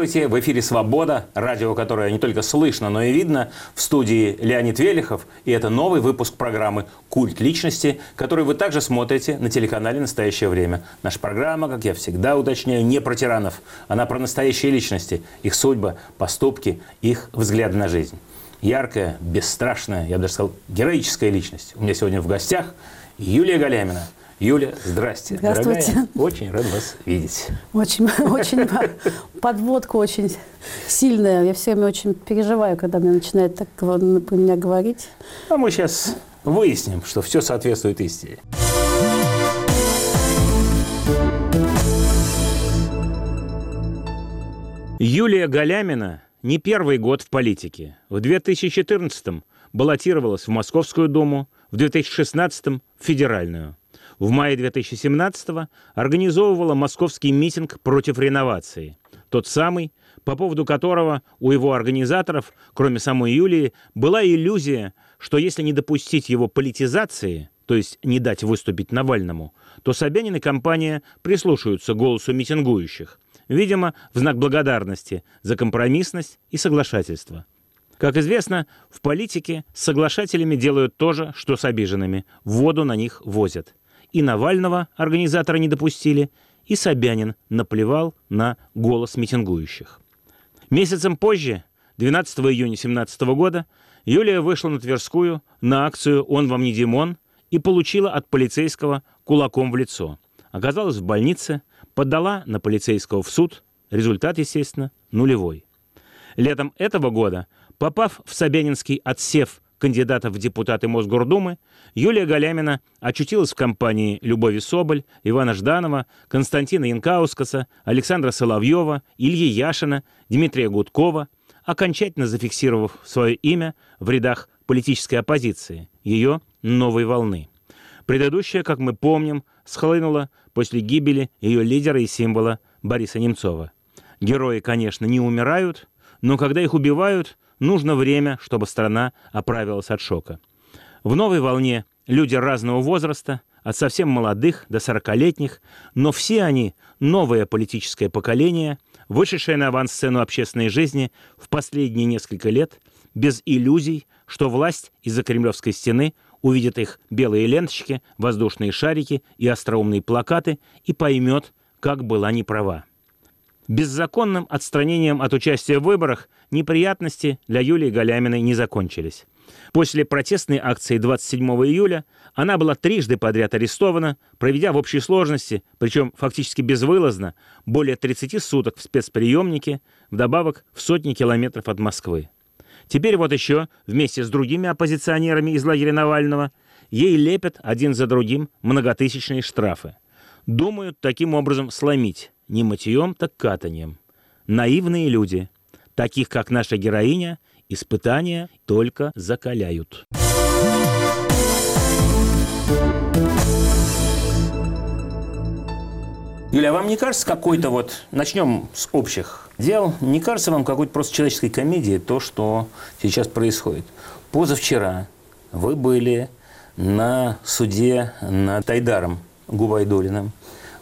Здравствуйте, в эфире «Свобода», радио, которое не только слышно, но и видно. В студии Леонид Велихов, и это новый выпуск программы «Культ личности», который вы также смотрите на телеканале «Настоящее время». Наша программа, как я всегда уточняю, не про тиранов, она про настоящие личности, их судьбы, поступки, их взгляды на жизнь. Яркая, бесстрашная, я бы даже сказал, героическая личность. У меня сегодня в гостях Юлия Галямина – Юля, здрасте. Здравствуйте. Дорогая. Очень рад вас видеть. Очень, очень подводка очень сильная. Я все время очень переживаю, когда мне начинают так про меня говорить. А мы сейчас выясним, что все соответствует истине. Юлия Галямина не первый год в политике. В 2014-м баллотировалась в Московскую Думу, в 2016-м – в Федеральную в мае 2017-го организовывала московский митинг против реновации. Тот самый, по поводу которого у его организаторов, кроме самой Юлии, была иллюзия, что если не допустить его политизации, то есть не дать выступить Навальному, то Собянин и компания прислушаются голосу митингующих, видимо, в знак благодарности за компромиссность и соглашательство. Как известно, в политике с соглашателями делают то же, что с обиженными. Воду на них возят и Навального организаторы не допустили, и Собянин наплевал на голос митингующих. Месяцем позже, 12 июня 2017 года, Юлия вышла на Тверскую на акцию «Он вам не Димон» и получила от полицейского кулаком в лицо. Оказалась в больнице, подала на полицейского в суд, результат, естественно, нулевой. Летом этого года, попав в Собянинский отсев кандидатов в депутаты Мосгордумы, Юлия Галямина очутилась в компании Любови Соболь, Ивана Жданова, Константина Янкаускаса, Александра Соловьева, Ильи Яшина, Дмитрия Гудкова, окончательно зафиксировав свое имя в рядах политической оппозиции, ее «новой волны». Предыдущая, как мы помним, схлынула после гибели ее лидера и символа Бориса Немцова. Герои, конечно, не умирают, но когда их убивают – нужно время, чтобы страна оправилась от шока. В новой волне люди разного возраста, от совсем молодых до сорокалетних, но все они – новое политическое поколение, вышедшее на авансцену общественной жизни в последние несколько лет, без иллюзий, что власть из-за кремлевской стены увидит их белые ленточки, воздушные шарики и остроумные плакаты и поймет, как была неправа. Беззаконным отстранением от участия в выборах неприятности для Юлии Галяминой не закончились. После протестной акции 27 июля она была трижды подряд арестована, проведя в общей сложности, причем фактически безвылазно, более 30 суток в спецприемнике, вдобавок в сотни километров от Москвы. Теперь вот еще, вместе с другими оппозиционерами из лагеря Навального, ей лепят один за другим многотысячные штрафы. Думают таким образом сломить не мытьем, так катанием. Наивные люди, таких как наша героиня, испытания только закаляют. Юля, а вам не кажется какой-то вот, начнем с общих дел, не кажется вам какой-то просто человеческой комедии то, что сейчас происходит? Позавчера вы были на суде над Тайдаром Губайдулиным.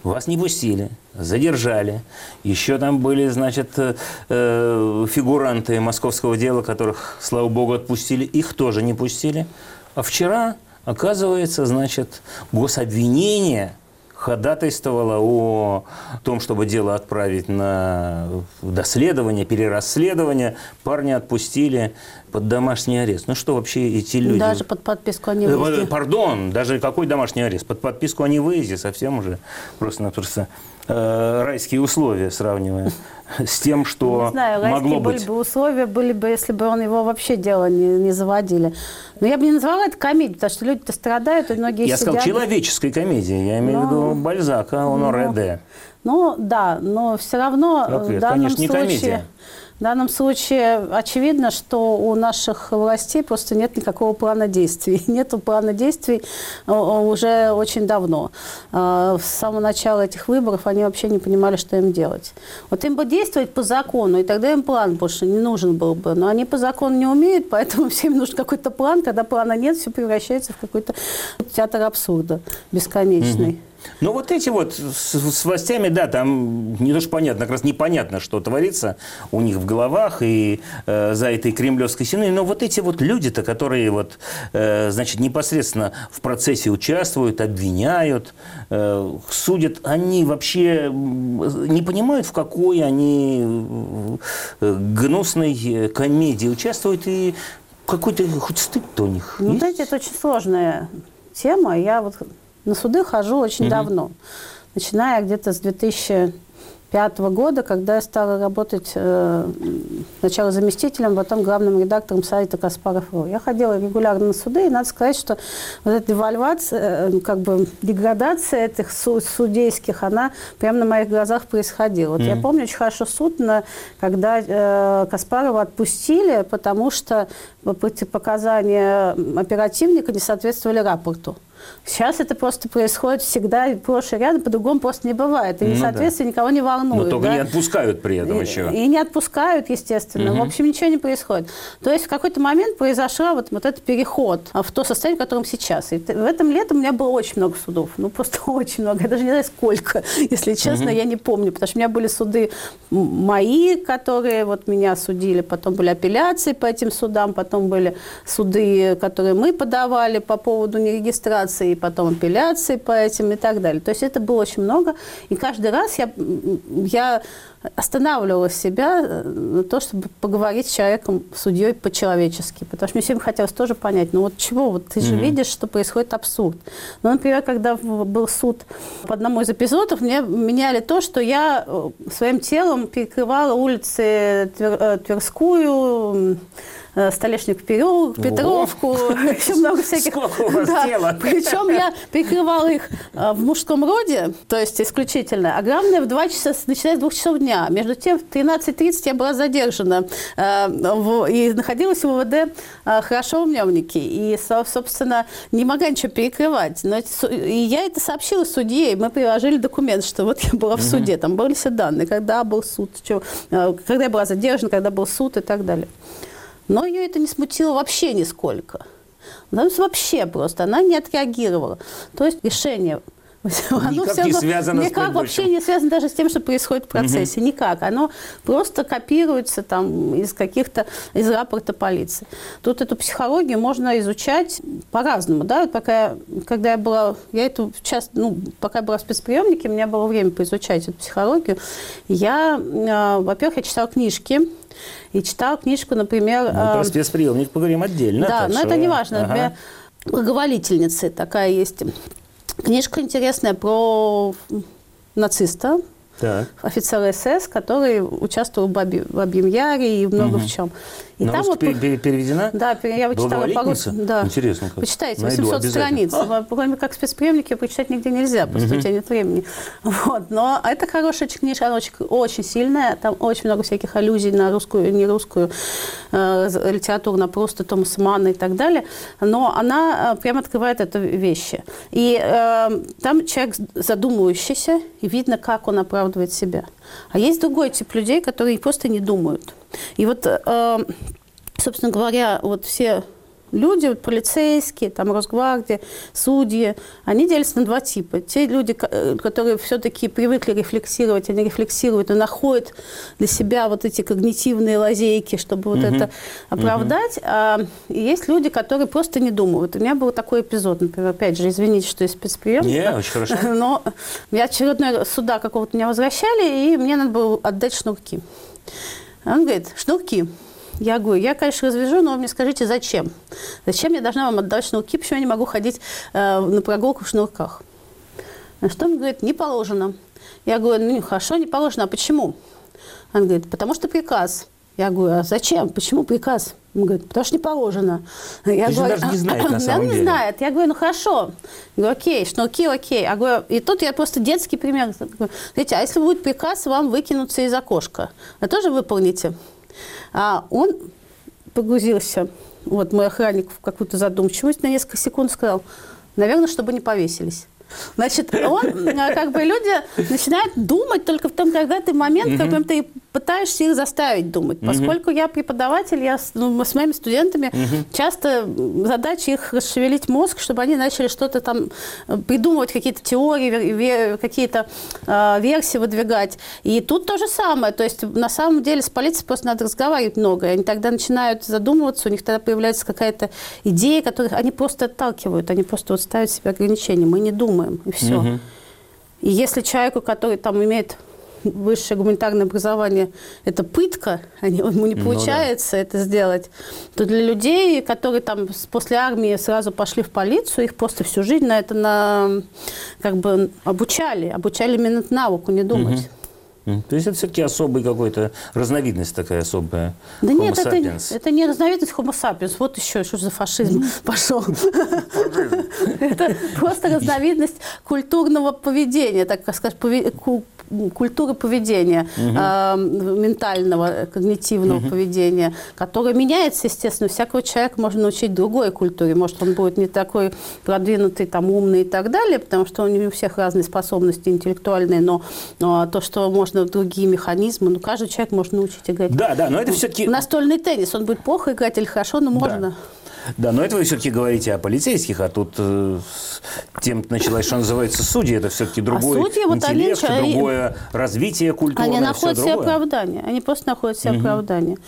Вас не пустили задержали. Еще там были, значит, э, э, фигуранты московского дела, которых, слава богу, отпустили. Их тоже не пустили. А вчера, оказывается, значит, гособвинение ходатайствовало о том, чтобы дело отправить на доследование, перерасследование. Парня отпустили под домашний арест. Ну что вообще эти люди... Даже под подписку о невыезде. Э, пардон, даже какой домашний арест? Под подписку о невыезде совсем уже просто-напросто э, райские условия сравнивая с тем, что не знаю, могло быть. были бы условия, были бы, если бы он его вообще дело не, не заводили. Но я бы не назвала это комедией, потому что люди-то страдают, и многие Я сидят... сказал человеческой комедией, я имею но... в виду Бальзака, Оноре Де. Ну, да, но все равно как в данном конечно, случае... Не комедия. В данном случае очевидно, что у наших властей просто нет никакого плана действий. Нет плана действий э, уже очень давно. Э, с самого начала этих выборов они вообще не понимали, что им делать. Вот им бы действовать по закону, и тогда им план больше не нужен был бы. Но они по закону не умеют, поэтому всем нужен какой-то план. Когда плана нет, все превращается в какой-то театр абсурда бесконечный. Угу. Но вот эти вот с, с властями, да, там не то что понятно, как раз непонятно, что творится у них в головах и э, за этой кремлевской стеной. Но вот эти вот люди-то, которые вот, э, значит, непосредственно в процессе участвуют, обвиняют, э, судят, они вообще не понимают, в какой они э, гнусной комедии участвуют и какой-то хоть стыд-то у них Ну, есть? знаете, это очень сложная тема. Я вот на суды хожу очень Мгм. давно, начиная где-то с 2005 года, когда я стала работать э, сначала заместителем, потом главным редактором сайта Каспаров.ру. Я ходила регулярно на суды, и надо сказать, что вот эта девальвация, э, как бы деградация этих су- судейских, она прямо на моих глазах происходила. Вот я Мгм. помню очень хорошо суд, на- когда э, Каспарова отпустили, потому что показания оперативника не соответствовали рапорту. Сейчас это просто происходит всегда, прошлый рядом, по-другому просто не бывает. И Ну да. несоответствие никого не волнует. Но только да. не отпускают при этом И- еще. И не отпускают, естественно. Мгм. В общем, ничего не происходит. То есть в какой-то момент произошел вот, вот этот переход в то состояние, в котором сейчас. И в этом летом у меня было очень много судов. Ну, просто очень много. Я даже не знаю, сколько. Если честно, я не помню. Потому что у меня были суды мои, которые вот меня судили. Потом были апелляции по этим судам. Потом были суды, которые мы подавали по поводу нерегистрации. И потом апелляции по этим и так далее. То есть это было очень много. И каждый раз я, я останавливала себя э, на то, чтобы поговорить с человеком, судьей по-человечески. Потому что мне всем хотелось тоже понять, ну вот чего, вот ты же Мгм. видишь, что происходит абсурд. Ну, например, когда был суд по одному из эпизодов, мне меняли то, что я э, своим телом перекрывала улицы Твер- э, Тверскую, Столешник переулок, Петровку, еще много всяких. Сколько у вас дела? Причем я перекрывала их э, в мужском роде, то есть исключительно. А главное, в 2 часа, начиная с 2 часов дня. Между тем, в 13.30 я была задержана э, и находилась в УВД э, хорошо в Мневнике. И, со- собственно, не могла ничего перекрывать. Но и я это сообщила судье, и мы приложили документ, что вот я была в суде, там были все данные, когда был суд, э, когда я была задержана, когда был суд и так далее. Но ее это не смутило вообще нисколько. Вообще просто. Она не отреагировала. То есть решение... оно Никак всё не связано с Никак вообще предыдущим. не связано даже с тем, что происходит в процессе. Никак. Оно просто копируется там из каких-то, из рапорта полиции. Тут эту психологию можно изучать по-разному. Да? Вот пока, я- когда я была, я эту часто, ну, пока я была в спецприемнике, у меня было время поизучать эту психологию. Я, э, во-первых, я читала книжки, и читала книжку, например... Э, про спецприемник поговорим отдельно. да, но что- это не важно. Ага. Например, благоволительницы такая есть. Книжка интересная про нациста, Так. офицера СС, который участвовал в Бабьем Яре и много в чем. И На пере- пере- переведена? да, я вычитала по-русски. Благоволительница? Да. Интересно как. Почитайте, Найду 800 обязательно. страниц. А, Кроме как спецприемники прочитать нигде нельзя, просто у тебя нет времени. Вот. Но это хорошая книжка, она очень, очень сильная. Там очень много всяких аллюзий на русскую, не русскую э, литературу, на просто Томаса Манна и так далее. Но она э, прямо открывает это вещи. И э, там человек задумывающийся, и видно, как он оправдывает себя. А есть другой тип людей, которые просто не думают. И вот э, собственно говоря, вот все люди, полицейские, там, Росгвардия, судьи, они делятся на два типа. Те люди, э, которые все-таки привыкли рефлексировать, они рефлексируют и находят для себя вот эти когнитивные лазейки, чтобы вот это оправдать. А есть люди, которые просто не думают. У меня был такой эпизод, например, опять же, извините, что я спецприемник. Не, очень хорошо. Но я очередной суда какого-то меня возвращали, и мне надо было отдать шнурки. Он говорит, шнурки. Я говорю, я, конечно, развяжу, но вы мне скажите, зачем? Зачем я должна вам отдать шнурки? Почему я не могу ходить э, на прогулку в шнурках? На что он говорит, не положено. Я говорю, ну хорошо, не положено, а почему? Он говорит, потому что приказ. Я говорю, а зачем? Почему приказ? Он говорит, потому что не положено. Я есть он даже не знает на самом он не деле. знает. Я говорю, ну хорошо. Я говорю, окей, шнурки, окей. Я говорю, и тут я просто детский пример. Говорю, Знаете, а если будет приказ вам выкинуться из окошка, вы тоже выполните? А он погрузился, вот мой охранник, в какую-то задумчивость на несколько секунд сказал, наверное, чтобы не повесились. Значит, он, э, как бы люди начинают думать только в том, когда ты момент, в котором ты пытаешься их заставить думать. Поскольку я преподаватель, я с, ну, с моими студентами часто задача их расшевелить мозг, чтобы они начали что-то там э, придумывать, какие-то теории, какие-то э, версии выдвигать. И тут то же самое. То есть на самом деле с полицией просто надо разговаривать много. И они тогда начинают задумываться, у них тогда появляется какая-то идея, которых они просто отталкивают, они просто вот ставят себе ограничения. Мы не думаем, и все. Угу. И если человеку, который там имеет высшее гуманитарное образование – это пытка, ему не получается ну, да. это сделать, то для людей, которые там после армии сразу пошли в полицию, их просто всю жизнь на это на, как бы обучали, обучали именно навыку не думать. Угу. То есть это все-таки особый какой-то, разновидность такая особая. Да Homo нет, это, это не разновидность Homo sapiens. Вот еще, что за фашизм пошел. Это просто разновидность культурного поведения, так сказать, культуры поведения, угу. э, ментального, когнитивного угу. поведения, которое меняется, естественно. Всякого человека можно научить другой культуре. Может, он будет не такой продвинутый, там, умный и так далее, потому что у него у всех разные способности интеллектуальные, но, но то, что можно другие механизмы, ну, каждый человек можно научить играть. Да, да, но это все-таки... Настольный теннис, он будет плохо играть или хорошо, но можно. Да. Да, но это вы все-таки говорите о полицейских, а тут э, тем началось, что называется, судьи. Это все-таки другой а судьи, вот интеллект, они, другое развитие культурное. Они находят себе оправдание. Они просто находят себе угу. оправдание.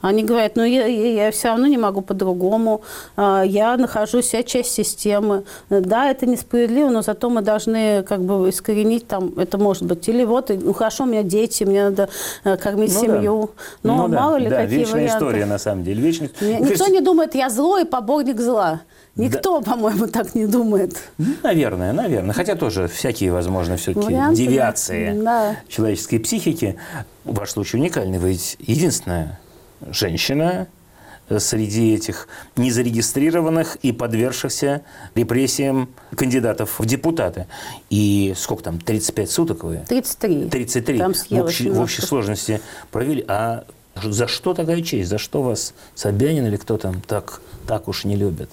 Они говорят, ну я, я все равно не могу по-другому. А, я нахожусь, я часть системы. Да, это несправедливо, но зато мы должны как бы искоренить там, это может быть. Или вот, ну хорошо, у меня дети, мне надо э, кормить ну, семью. Да. Но ну, мало да. ли да, какие вечная варианты. история, на самом деле. Вечный... Никто не думает, я злой, поборник зла. Никто, да. по-моему, так не думает. Наверное, наверное. Хотя тоже всякие, возможно, все-таки девиации да. человеческой психики. Ваш случай уникальный. Вы ведь единственная женщина среди этих незарегистрированных и подвергшихся репрессиям кандидатов в депутаты. И сколько там, 35 суток вы? 33. 33 там в, общей, в общей сложности провели. А за что такая честь? За что вас Собянин или кто там так, так уж не любит?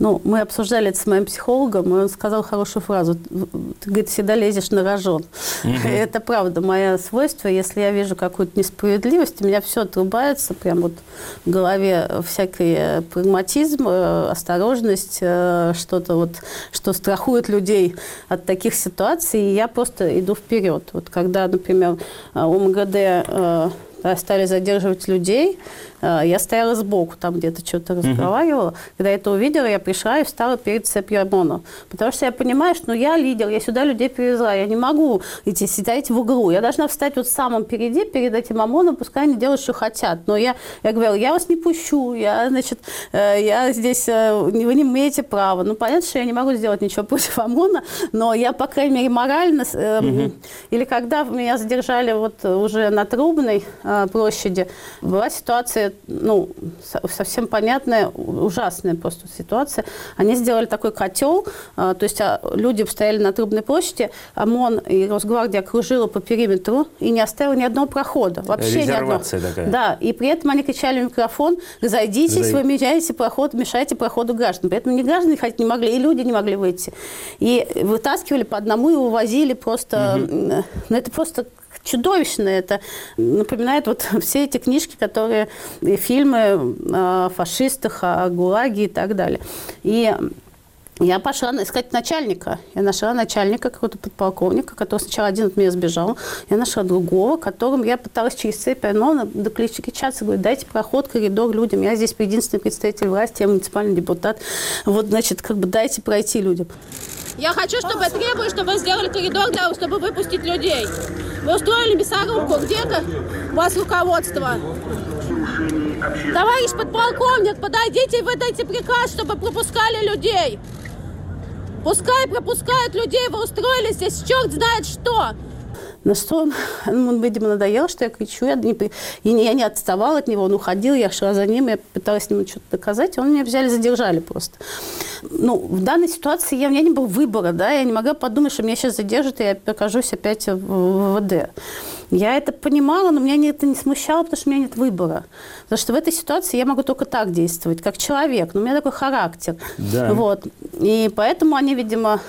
Ну, мы обсуждали это с моим психологом, и он сказал хорошую фразу. Ты, говорит, всегда лезешь на рожон. Угу. Это правда, мое свойство. Если я вижу какую-то несправедливость, у меня все отрубается, прям вот в голове всякий прагматизм, э, осторожность, э, что-то вот, что страхует людей от таких ситуаций, и я просто иду вперед. Вот когда, например, э, у МГД стали задерживать людей, Э, я стояла сбоку, там где-то что-то разговаривала. Когда я это увидела, я пришла и встала перед цепью ОМОНа. Потому что я понимаю, что ну, я лидер, я сюда людей привезла, я не могу идти сидеть в углу. Я должна встать вот самым впереди, перед этим ОМОНом, пускай они делают, что хотят. Но я, я говорю, я вас не пущу, я, значит, э, я здесь, э, вы не имеете права. Ну, понятно, что я не могу сделать ничего против ОМОНа, но я, по крайней мере, морально... Угу. Или когда меня задержали вот уже на Трубной площади, была ситуация ну, совсем понятная, ужасная просто ситуация. Они сделали такой котел, а, то есть а, люди стояли на Трубной площади, ОМОН и Росгвардия окружила по периметру и не оставила ни одного прохода. Вообще ни одного. такая. Да, и при этом они кричали в микрофон, разойдитесь, За... вы мешаете проход, мешаете проходу граждан. При этом ни граждане ходить не могли, и люди не могли выйти. И вытаскивали по одному и увозили просто... Угу. Ну, это просто чудовищно. Это напоминает вот все эти книжки, которые и фильмы о фашистах, о ГУЛАГе и так далее. И я пошла искать начальника. Я нашла начальника, какого-то подполковника, который сначала один от меня сбежал. Я нашла другого, которым я пыталась через цепь но докличаться, говорю, дайте проход, коридор людям. Я здесь единственный представитель власти, я муниципальный депутат. Вот, значит, как бы дайте пройти людям. Я хочу, чтобы требую, чтобы вы сделали коридор, для, чтобы выпустить людей. Вы устроили мясорубку. Где-то у вас руководство. Товарищ подполковник, подойдите и выдайте приказ, чтобы пропускали людей. Пускай пропускают людей, вы устроили здесь черт знает что. На что он, ему, видимо, надоело, что я кричу. Я не, я не отставала от него, он уходил, я шла за ним, я пыталась ему что-то доказать, и он меня взяли, задержали просто. Ну, в данной ситуации я, у меня не было выбора, да, я не могла подумать, что меня сейчас задержат, и я покажусь опять в ВВД. Я это понимала, но меня это не смущало, потому что у меня нет выбора. Потому что в этой ситуации я могу только так действовать, как человек. Но у меня такой характер. Да. Вот. И поэтому они, видимо,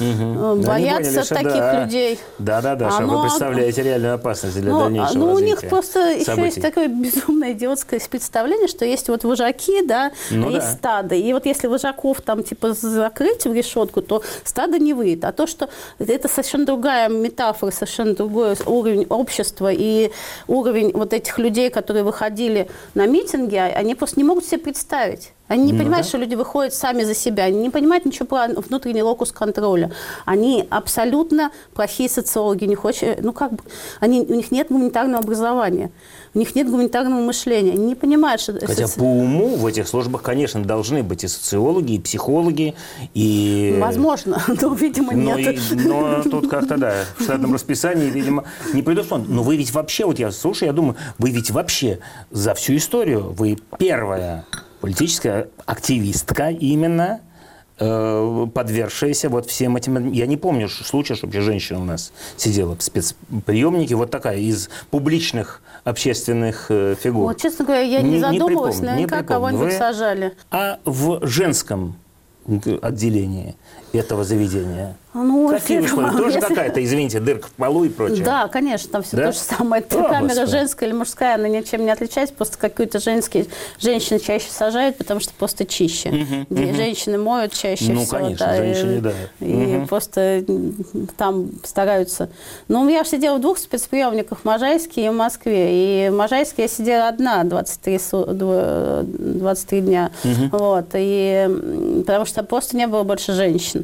э, боятся что таких да. людей. Да-да-да, что Оно- вы представляете реальную опасность для Ну, дальнейшего ну, у них просто еще событий. есть такое безумное идиотское представление, что есть вот вожаки, да, Ну есть да. стадо. И вот если вожаков там типа закрыть в решетку, то стадо не выйдет. А то, что это совершенно другая метафора, совершенно другой уровень общества и уровень вот этих людей, которые выходили на митинги, а- они просто не могут себе представить. Они не Ну понимают, да. что люди выходят сами за себя, они не понимают ничего про внутренний локус контроля. Они абсолютно плохие социологи, не хочет, ну как бы, они, у них нет гуманитарного образования, у них нет гуманитарного мышления, они не понимают, что... Хотя соци- по уму в этих службах, конечно, должны быть и социологи, и психологи, и... Возможно, но, видимо, Но, нет. и- но тут как-то, да, в штатном расписании, видимо, не предусмотрено. Но вы ведь вообще, вот я слушаю, я думаю, вы ведь вообще за всю историю, вы первая политическая активистка именно, э, подвергшаяся вот всем этим... Я не помню случая, чтобы женщина у нас сидела в спецприемнике, вот такая, из публичных общественных э, фигур. Вот, честно говоря, я не, Не- не задумывалась, припомню, не наверняка припомню. кого-нибудь Вы- сажали. А в женском отделении этого заведения? Ну, Какие если- условия? Тоже если- какая-то, извините, дырка в полу и прочее? Да, конечно, там все Да? то же самое. О, камера Господи. женская или мужская, она ничем не отличается, просто какую-то женские женщины чаще сажают, потому что просто чище. И Женщины моют чаще Ну, всего. конечно, да, женщины, и, да. И Мгм. просто там стараются. Ну, я же сидела в двух спецприемниках, в Можайске и в Москве. И в Можайске я сидела одна 23, су- дв- 23 дня. Вот, и, потому что просто не было больше женщин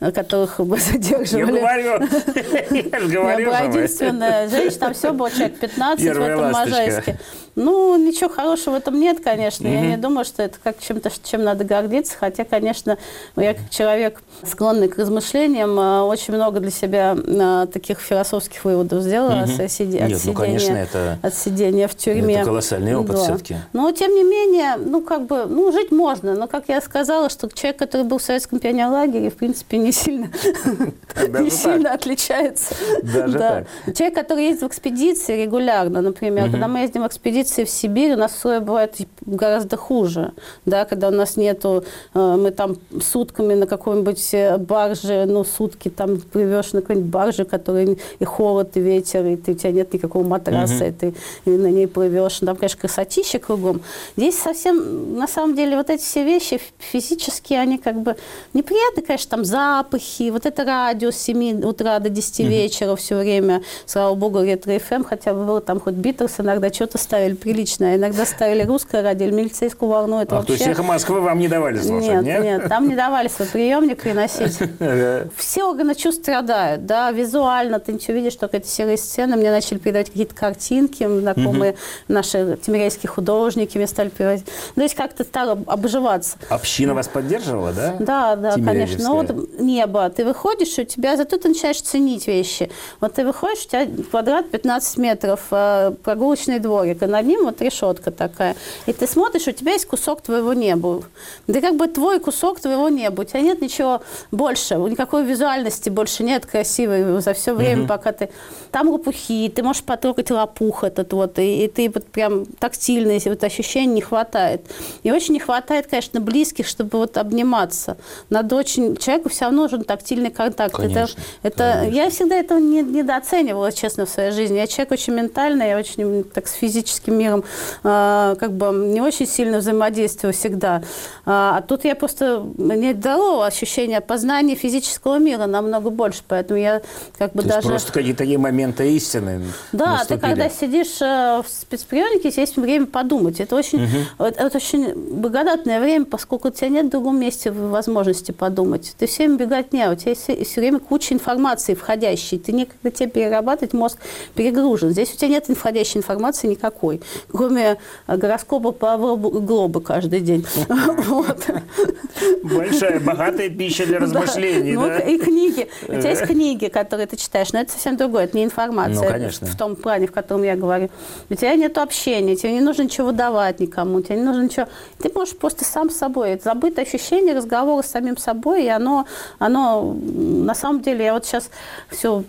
которых бы Я задерживали. говорю, я же Я говорю была единственная женщина, там все было человек 15 Первая в этом ласточка. Можайске. Ну, ничего хорошего в этом нет, конечно. Я не думаю, что это как чем-то, чем надо гордиться. Хотя, конечно, я как человек, склонный к размышлениям, э, очень много для себя э, таких философских выводов сделала от, от Нет, ну, конечно, это- от сидения в тюрьме. это колоссальный опыт Да. всё-таки. Но, тем не менее, ну, как бы, ну, жить можно. Но, как я сказала, что человек, который был в советском пионерлагере, в принципе, не сильно, Даже не сильно отличается. Даже Да. так. Человек, который ездит в экспедиции регулярно, например, когда мы ездим в экспедиции в Сибирь, у нас условия бывают гораздо хуже. Да, когда у нас нету, э, мы там сутками на какой-нибудь э, барже, ну, сутки там плывешь на какой-нибудь барже, который и холод, и ветер, и ты, у тебя нет никакого матраса, и ты и на ней плывешь. Там, конечно, красотища кругом. Здесь совсем, на самом деле, вот эти все вещи физически, они как бы неприятны, конечно, там запахи, вот это радио с 7 утра до 10 вечера все время, слава богу, ретро-ФМ, хотя бы было там хоть Битлз, иногда что-то ставили приличное, иногда ставили русское радио или милицейскую волну, это Ах, то есть вообще... эхо Москвы вам не давали слушать, Нет, нет? нет, там не давали свой приемник приносить. Все органы чувств страдают, да, визуально ты ничего видишь, только эти серые стены. Мне начали передавать какие-то картинки, знакомые наши тимирейские художники мне стали передавать. Ну, то есть как-то стало обживаться. Община вас поддерживала, да? Да, да, конечно. Ну вот небо, ты выходишь, и у тебя, зато ты начинаешь ценить вещи. Вот ты выходишь, у тебя квадрат 15 метров, э, прогулочный дворик, и над ним вот решетка такая. И ты смотришь, у тебя есть кусок твоего неба. Да как бы твой кусок твоего неба. У тебя нет ничего больше, никакой визуальности больше нет красивой за все время, пока ты... Там лопухи, ты можешь потрогать лопух этот вот, и, и ты вот прям тактильный, вот ощущений не хватает. И очень не хватает, конечно, близких, чтобы вот обниматься. Надо очень... Человеку все равно нужен тактильный контакт. Конечно, это, это, конечно. Я всегда этого не, недооценивала, честно, в своей жизни. Я человек очень ментальный, я очень так с физическим миром э, как бы не очень сильно взаимодействую всегда. А, а тут я просто... Мне дало ощущение познания физического мира намного больше, поэтому я как бы То даже... просто какие-то такие моменты истины Да, ты наступили. когда сидишь э, в спецприемнике, есть время подумать. Это очень, вот это очень благодатное время, поскольку у тебя нет в другом месте возможности подумать. Ты все не, у тебя есть все время куча информации входящей. Ты некогда тебе перерабатывать, мозг перегружен. Здесь у тебя нет входящей информации никакой, кроме э, гороскопа по глобу- каждый день. Большая, богатая пища для размышлений, Ну, да? и книги. У тебя есть книги, которые ты читаешь, но это совсем другое, это не информация. Ну. В том плане, в котором я говорю. У тебя нет общения, тебе не нужно ничего выдавать никому, тебе не нужно ничего... Ты можешь просто сам с собой. Это забытое ощущение разговора с самим собой, и оно, оно на самом деле, я вот сейчас все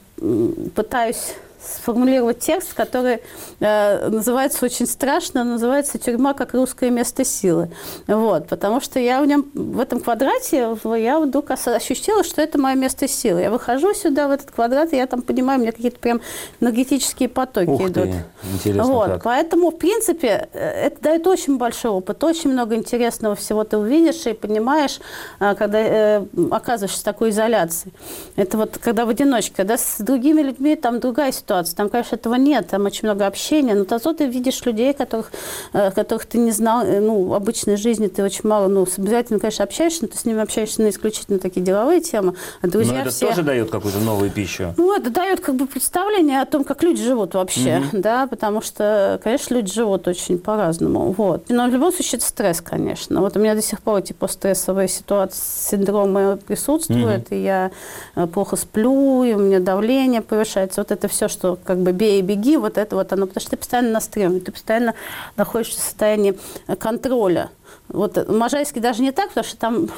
пытаюсь сформулировать текст, который э, называется очень страшно, называется «Тюрьма как русское место силы». Вот, потому что я в нем, в этом квадрате, я вдруг ощутила, что это мое место силы. Я выхожу сюда, в этот квадрат, и я там понимаю, у меня какие-то прям энергетические потоки Ух идут. Ты, интересно вот, как. поэтому, в принципе, э, это дает очень большой опыт, очень много интересного всего ты увидишь и понимаешь, э, когда э, оказываешься в такой изоляции. Это вот когда в одиночке, когда с другими людьми там другая ситуация, там, конечно, этого нет, там очень много общения, но зато ты видишь людей, которых, э, которых ты не знал, э, ну, в обычной жизни ты очень мало, ну, обязательно, конечно, общаешься, но ты с ними общаешься на исключительно такие деловые темы, а друзья Но это все... тоже дает какую-то новую пищу. Ну, это дает как бы представление о том, как люди живут вообще, да, потому что, конечно, люди живут очень по-разному, вот. Но в любом случае это стресс, конечно. Вот у меня до сих пор эти постстрессовые ситуации, синдромы присутствуют, и я э, плохо сплю, и у меня давление повышается. Вот это все, что как бы бей и беги, вот это вот оно, потому что ты постоянно на стреме, ты постоянно находишься в состоянии контроля. Вот в Можайске даже не так, потому что там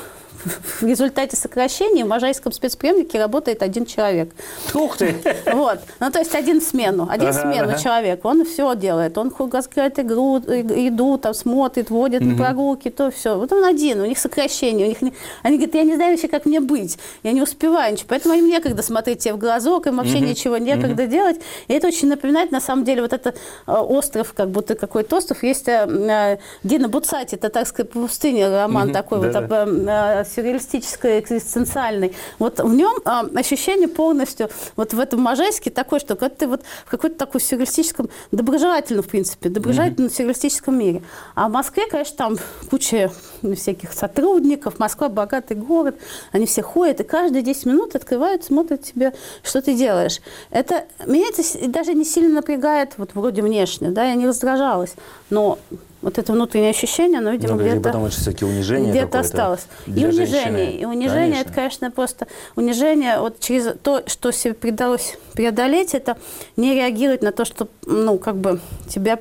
в результате сокращения в Можайском спецприемнике работает один человек. Ух ты! Вот. Ну, то есть один смену. Один Ага, смену ага. человек. Он все делает. Он раскрывает игру, еду, там, смотрит, водит на прогулки, то все. Вот он один. У них сокращение. У них не- Они говорят, я не знаю вообще, как мне быть. Я не успеваю ничего. Поэтому им некогда смотреть тебе в глазок, им вообще ничего некогда делать. И это очень напоминает, на самом деле, вот это э, остров, как будто какой-то остров. Есть э, э, Дина Буцати, татарская пустыня, роман такой вот об, сюрреалистической, экзистенциальной. Вот в нем э, ощущение полностью, вот в этом Можайске такое, что когда ты вот в какой-то такой сюрреалистическом, доброжелательном, в принципе, доброжелательном сюрреалистическом мире. А в Москве, конечно, там куча всяких сотрудников, Москва богатый город, они все ходят, и каждые 10 минут открывают, смотрят тебе, что ты делаешь. Это меня это даже не сильно напрягает, вот вроде внешне, да, я не раздражалась, но вот это внутреннее ощущение, оно, видимо, Ну, где-то... потом это все-таки унижение Где-то осталось. И унижение. женщины. И унижение, это, конечно, просто унижение вот через то, что себе придалось преодолеть, это не реагировать на то, что, ну, как бы тебя...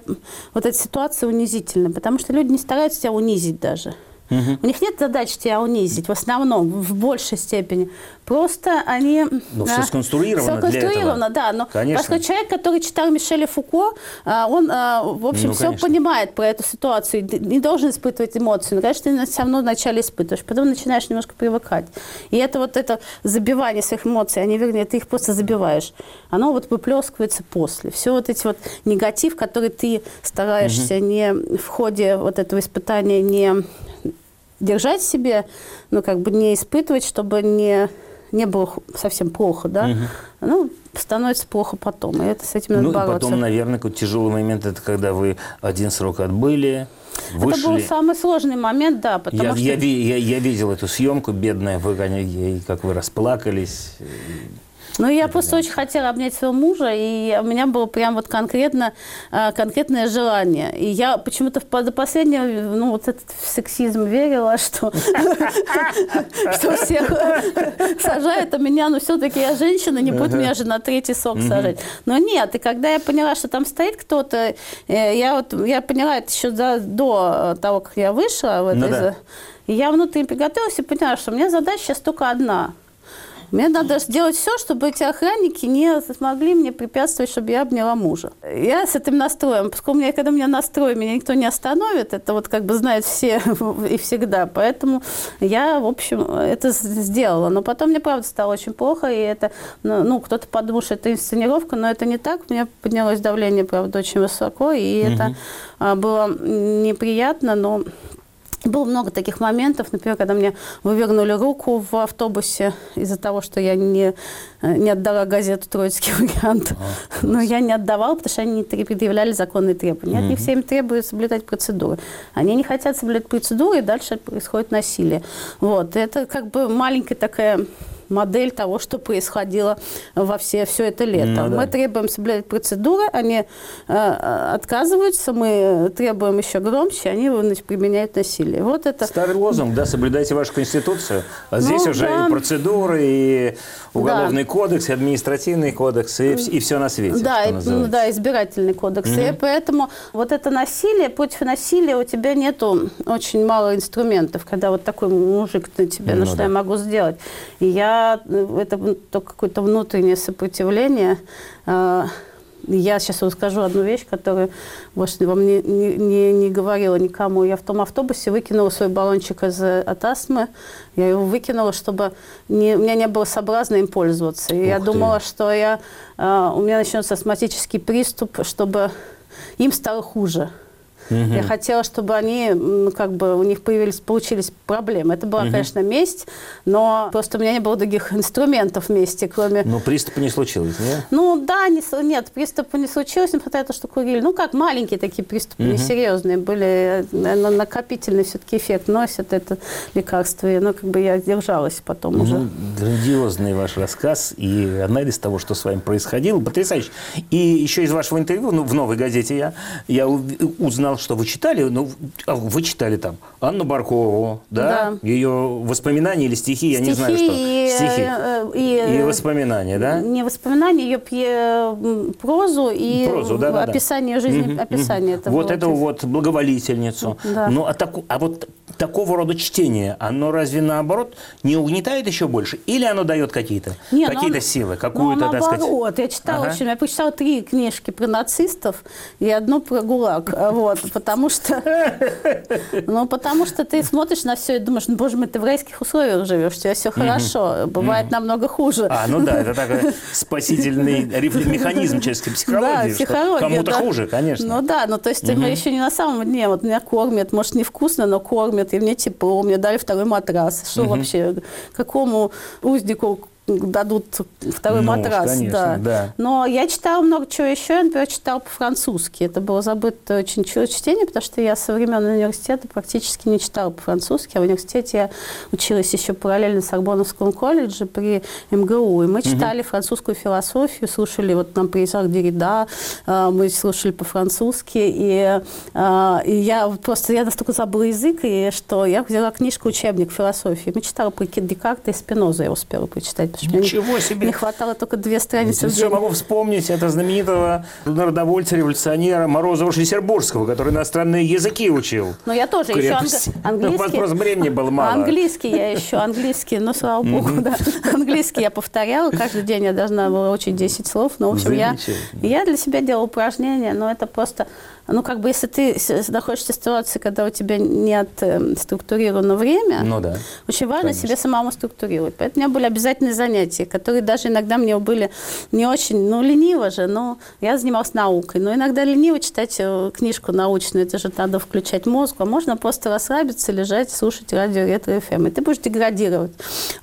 Вот эта ситуация унизительна, потому что люди не стараются тебя унизить даже. У них нет задачи тебя унизить, в основном, в большей степени. Просто они... Ну, всё сконструировано Всё для этого. конструировано, да. Но Конечно. поскольку человек, который читал Мишеля Фуко, а, он, а, в общем, Ну, все конечно. понимает про эту ситуацию, не должен испытывать эмоции. Но, конечно, ты все равно вначале испытываешь, потом начинаешь немножко привыкать. И это вот это забивание своих эмоций, они, вернее, ты их просто забиваешь, оно вот выплескивается после. Все вот эти вот негатив, который ты стараешься не в ходе вот этого испытания не держать себе, ну, как бы не испытывать, чтобы не, не было совсем плохо, да, ну, становится плохо потом, и это с этим надо Ну, бороться. потом, наверное, какой тяжелый момент, это когда вы один срок отбыли, вышли. Это был самый сложный момент, да, потому Я, что... я, я, я видел эту съемку, бедная, вы, как вы расплакались. Ну, я просто очень хотела обнять своего мужа, и у меня было прям вот конкретно, э, конкретное желание. И я почему-то до последнего, ну, вот этот сексизм верила, что, всех сажают, а меня, ну, все-таки я женщина, не будет меня же на третий сок сажать. Но нет, и когда я поняла, что там стоит кто-то, э, я вот, я поняла это еще до того, как я вышла. в Ну И я внутренне приготовилась и поняла, что у меня задача сейчас только одна – мне надо сделать все, чтобы эти охранники не смогли мне препятствовать, чтобы я обняла мужа. Я с этим настроем, поскольку меня, когда у меня настрой, меня никто не остановит, это вот как бы знают все и всегда. Поэтому я, в общем, это сделала. Но потом мне, правда, стало очень плохо, и это, ну, ну, кто-то подумал, что это инсценировка, но это не так. У меня поднялось давление, правда, очень высоко, и это а, было неприятно, но было много таких моментов, например, когда мне вывернули руку в автобусе из-за того, что я не, не отдала газету «Троицкий вариант». Но я не отдавала, потому что они не предъявляли законные требования. От них всем требуют соблюдать процедуры. Они не хотят соблюдать процедуры, и дальше происходит насилие. Вот. Это как бы маленькая такая модель того, что происходило во все, все это лето. Ну да. Мы требуем соблюдать процедуры, они э, отказываются, мы требуем еще громче, они значит, применяют насилие. Вот это... Старый лозунг, да, соблюдайте вашу конституцию. А здесь Ну, уже да. и процедуры, и уголовный кодекс, и административный кодекс, и, и все на свете. Да, и- ну, да, избирательный кодекс. И поэтому вот это насилие, против насилия у тебя нету очень мало инструментов, когда вот такой мужик на тебя, ну, Ну что да. я могу сделать. И я, э, это какое-то внутреннее сопротивление, э, Я сейчас вам скажу одну вещь, которую может, вам не, не, не, не говорила никому. Я в том автобусе выкинула свой баллончик из, от астмы. Я его выкинула, чтобы не, у меня не было соблазна им пользоваться. И я ты. думала, что я, э, у меня начнется астматический приступ, чтобы им стало хуже. Я хотела, чтобы они, как бы, у них появились, получились проблемы. Это была, конечно, месть, но просто у меня не было других инструментов вместе, кроме... Но приступа не случилось, нет? Ну да, не, нет, приступа не случилось, несмотря на то, что курили. Ну как, маленькие такие приступы, несерьезные были. Наверное, накопительный все-таки эффект носит это лекарство. И, ну, как бы я держалась потом уже. Ну, грандиозный ваш рассказ и анализ того, что с вами происходило, потрясающий. И еще из вашего интервью, ну, в «Новой газете» я, я узнал, что вы читали, ну, а вы читали там Анну Баркову, да? Да. Ее воспоминания или стихи, я не знаю, что. и, Стихи. э, и, И воспоминания, да? Не воспоминания, ее пье, прозу и Прозу, да, да, да. описание жизни, описание этого. вот эту вот благоволительницу. Да. Ну, а, таку- а вот такого рода чтение, оно разве наоборот не угнетает еще больше? Или оно дает какие-то Не, ну, какие-то он- силы, Ну, какую-то, так сказать? наоборот, я читала, Ага. общем, я прочитала три книжки про нацистов и одну про ГУЛАГ, вот, потому что, ну, потому что ты смотришь на все и думаешь, ну, боже мой, ты в райских условиях живешь, у тебя все хорошо, бывает намного хуже. А, ну да, это такой спасительный механизм человеческой психологии, Да, психология, кому-то хуже, конечно. Ну да, ну то есть мы еще не на самом дне, вот меня кормят, может невкусно, но кормят, и мне тепло, мне дали второй матрас. Что вообще, какому узнику дадут второй Ну матрас? конечно, да. Но я читала много чего еще, я, например, читала по-французски. Это было забытое очень чу- чтение, потому что я со времен университета практически не читала по-французски, а в университете я училась еще параллельно в Сорбоновском колледже при МГУ. И мы читали французскую философию, слушали, вот нам приезжал Деррида, э, мы слушали по-французски, и, э, и я просто, я настолько забыла язык, и что я взяла книжку «Учебник философии». Мы читали про Декарта и Спиноза, я успела прочитать, мне Ничего себе. не хватало только две страницы в Все могу вспомнить это знаменитого народовольца, революционера Морозова Шестербургского, который иностранные языки учил. Но я тоже еще анг- Ну, английский. просто времени было мало. Английский я еще, английский, ну, слава богу, да. Английский я повторяла, каждый день я должна была учить 10 слов. Но, в общем, я, я для себя делала упражнения, но это просто... Ну, как бы, если ты находишься в ситуации, когда у тебя нет э, структурировано время, Ну да. очень важно Конечно. себе самому структурировать. Поэтому у меня были обязательные занятия, которые даже иногда мне были не очень, ну, лениво же, но я занималась наукой. Но иногда лениво читать э, книжку научную, это же надо включать мозг, а можно просто расслабиться, лежать, слушать радио Ретро ФМ, и ты будешь деградировать.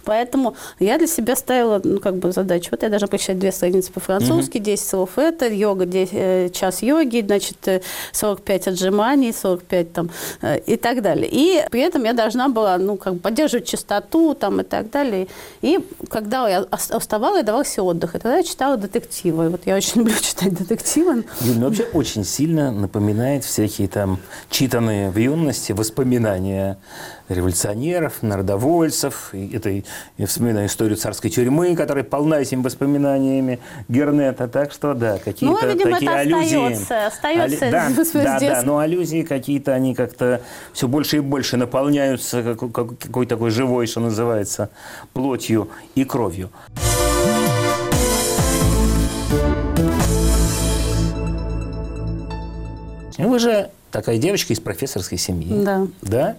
Поэтому я для себя ставила, ну, как бы задачу. Вот я должна прочитать две страницы по-французски, 10 слов это, йога, 10, э, час йоги, значит, э, 45 отжиманий, 45 там э, и так далее. И при этом я должна была, ну, как бы поддерживать чистоту там и так далее. И когда я уставала, я давала себе отдых. И тогда я читала детективы. Вот я очень люблю читать детективы. Юль, ну, вообще очень сильно напоминает всякие там читанные в юности воспоминания революционеров, народовольцев. И это и- я вспоминаю историю царской тюрьмы, которая полна этими воспоминаниями Гернета. Так что, да, какие-то Ну, видимо, такие это аллюзии. остается, остается Али- да, да, да, но аллюзии какие-то, они как-то все больше и больше наполняются как- как- какой такой живой, что называется, плотью и кровью. Вы же такая девочка из профессорской семьи. Да. Да?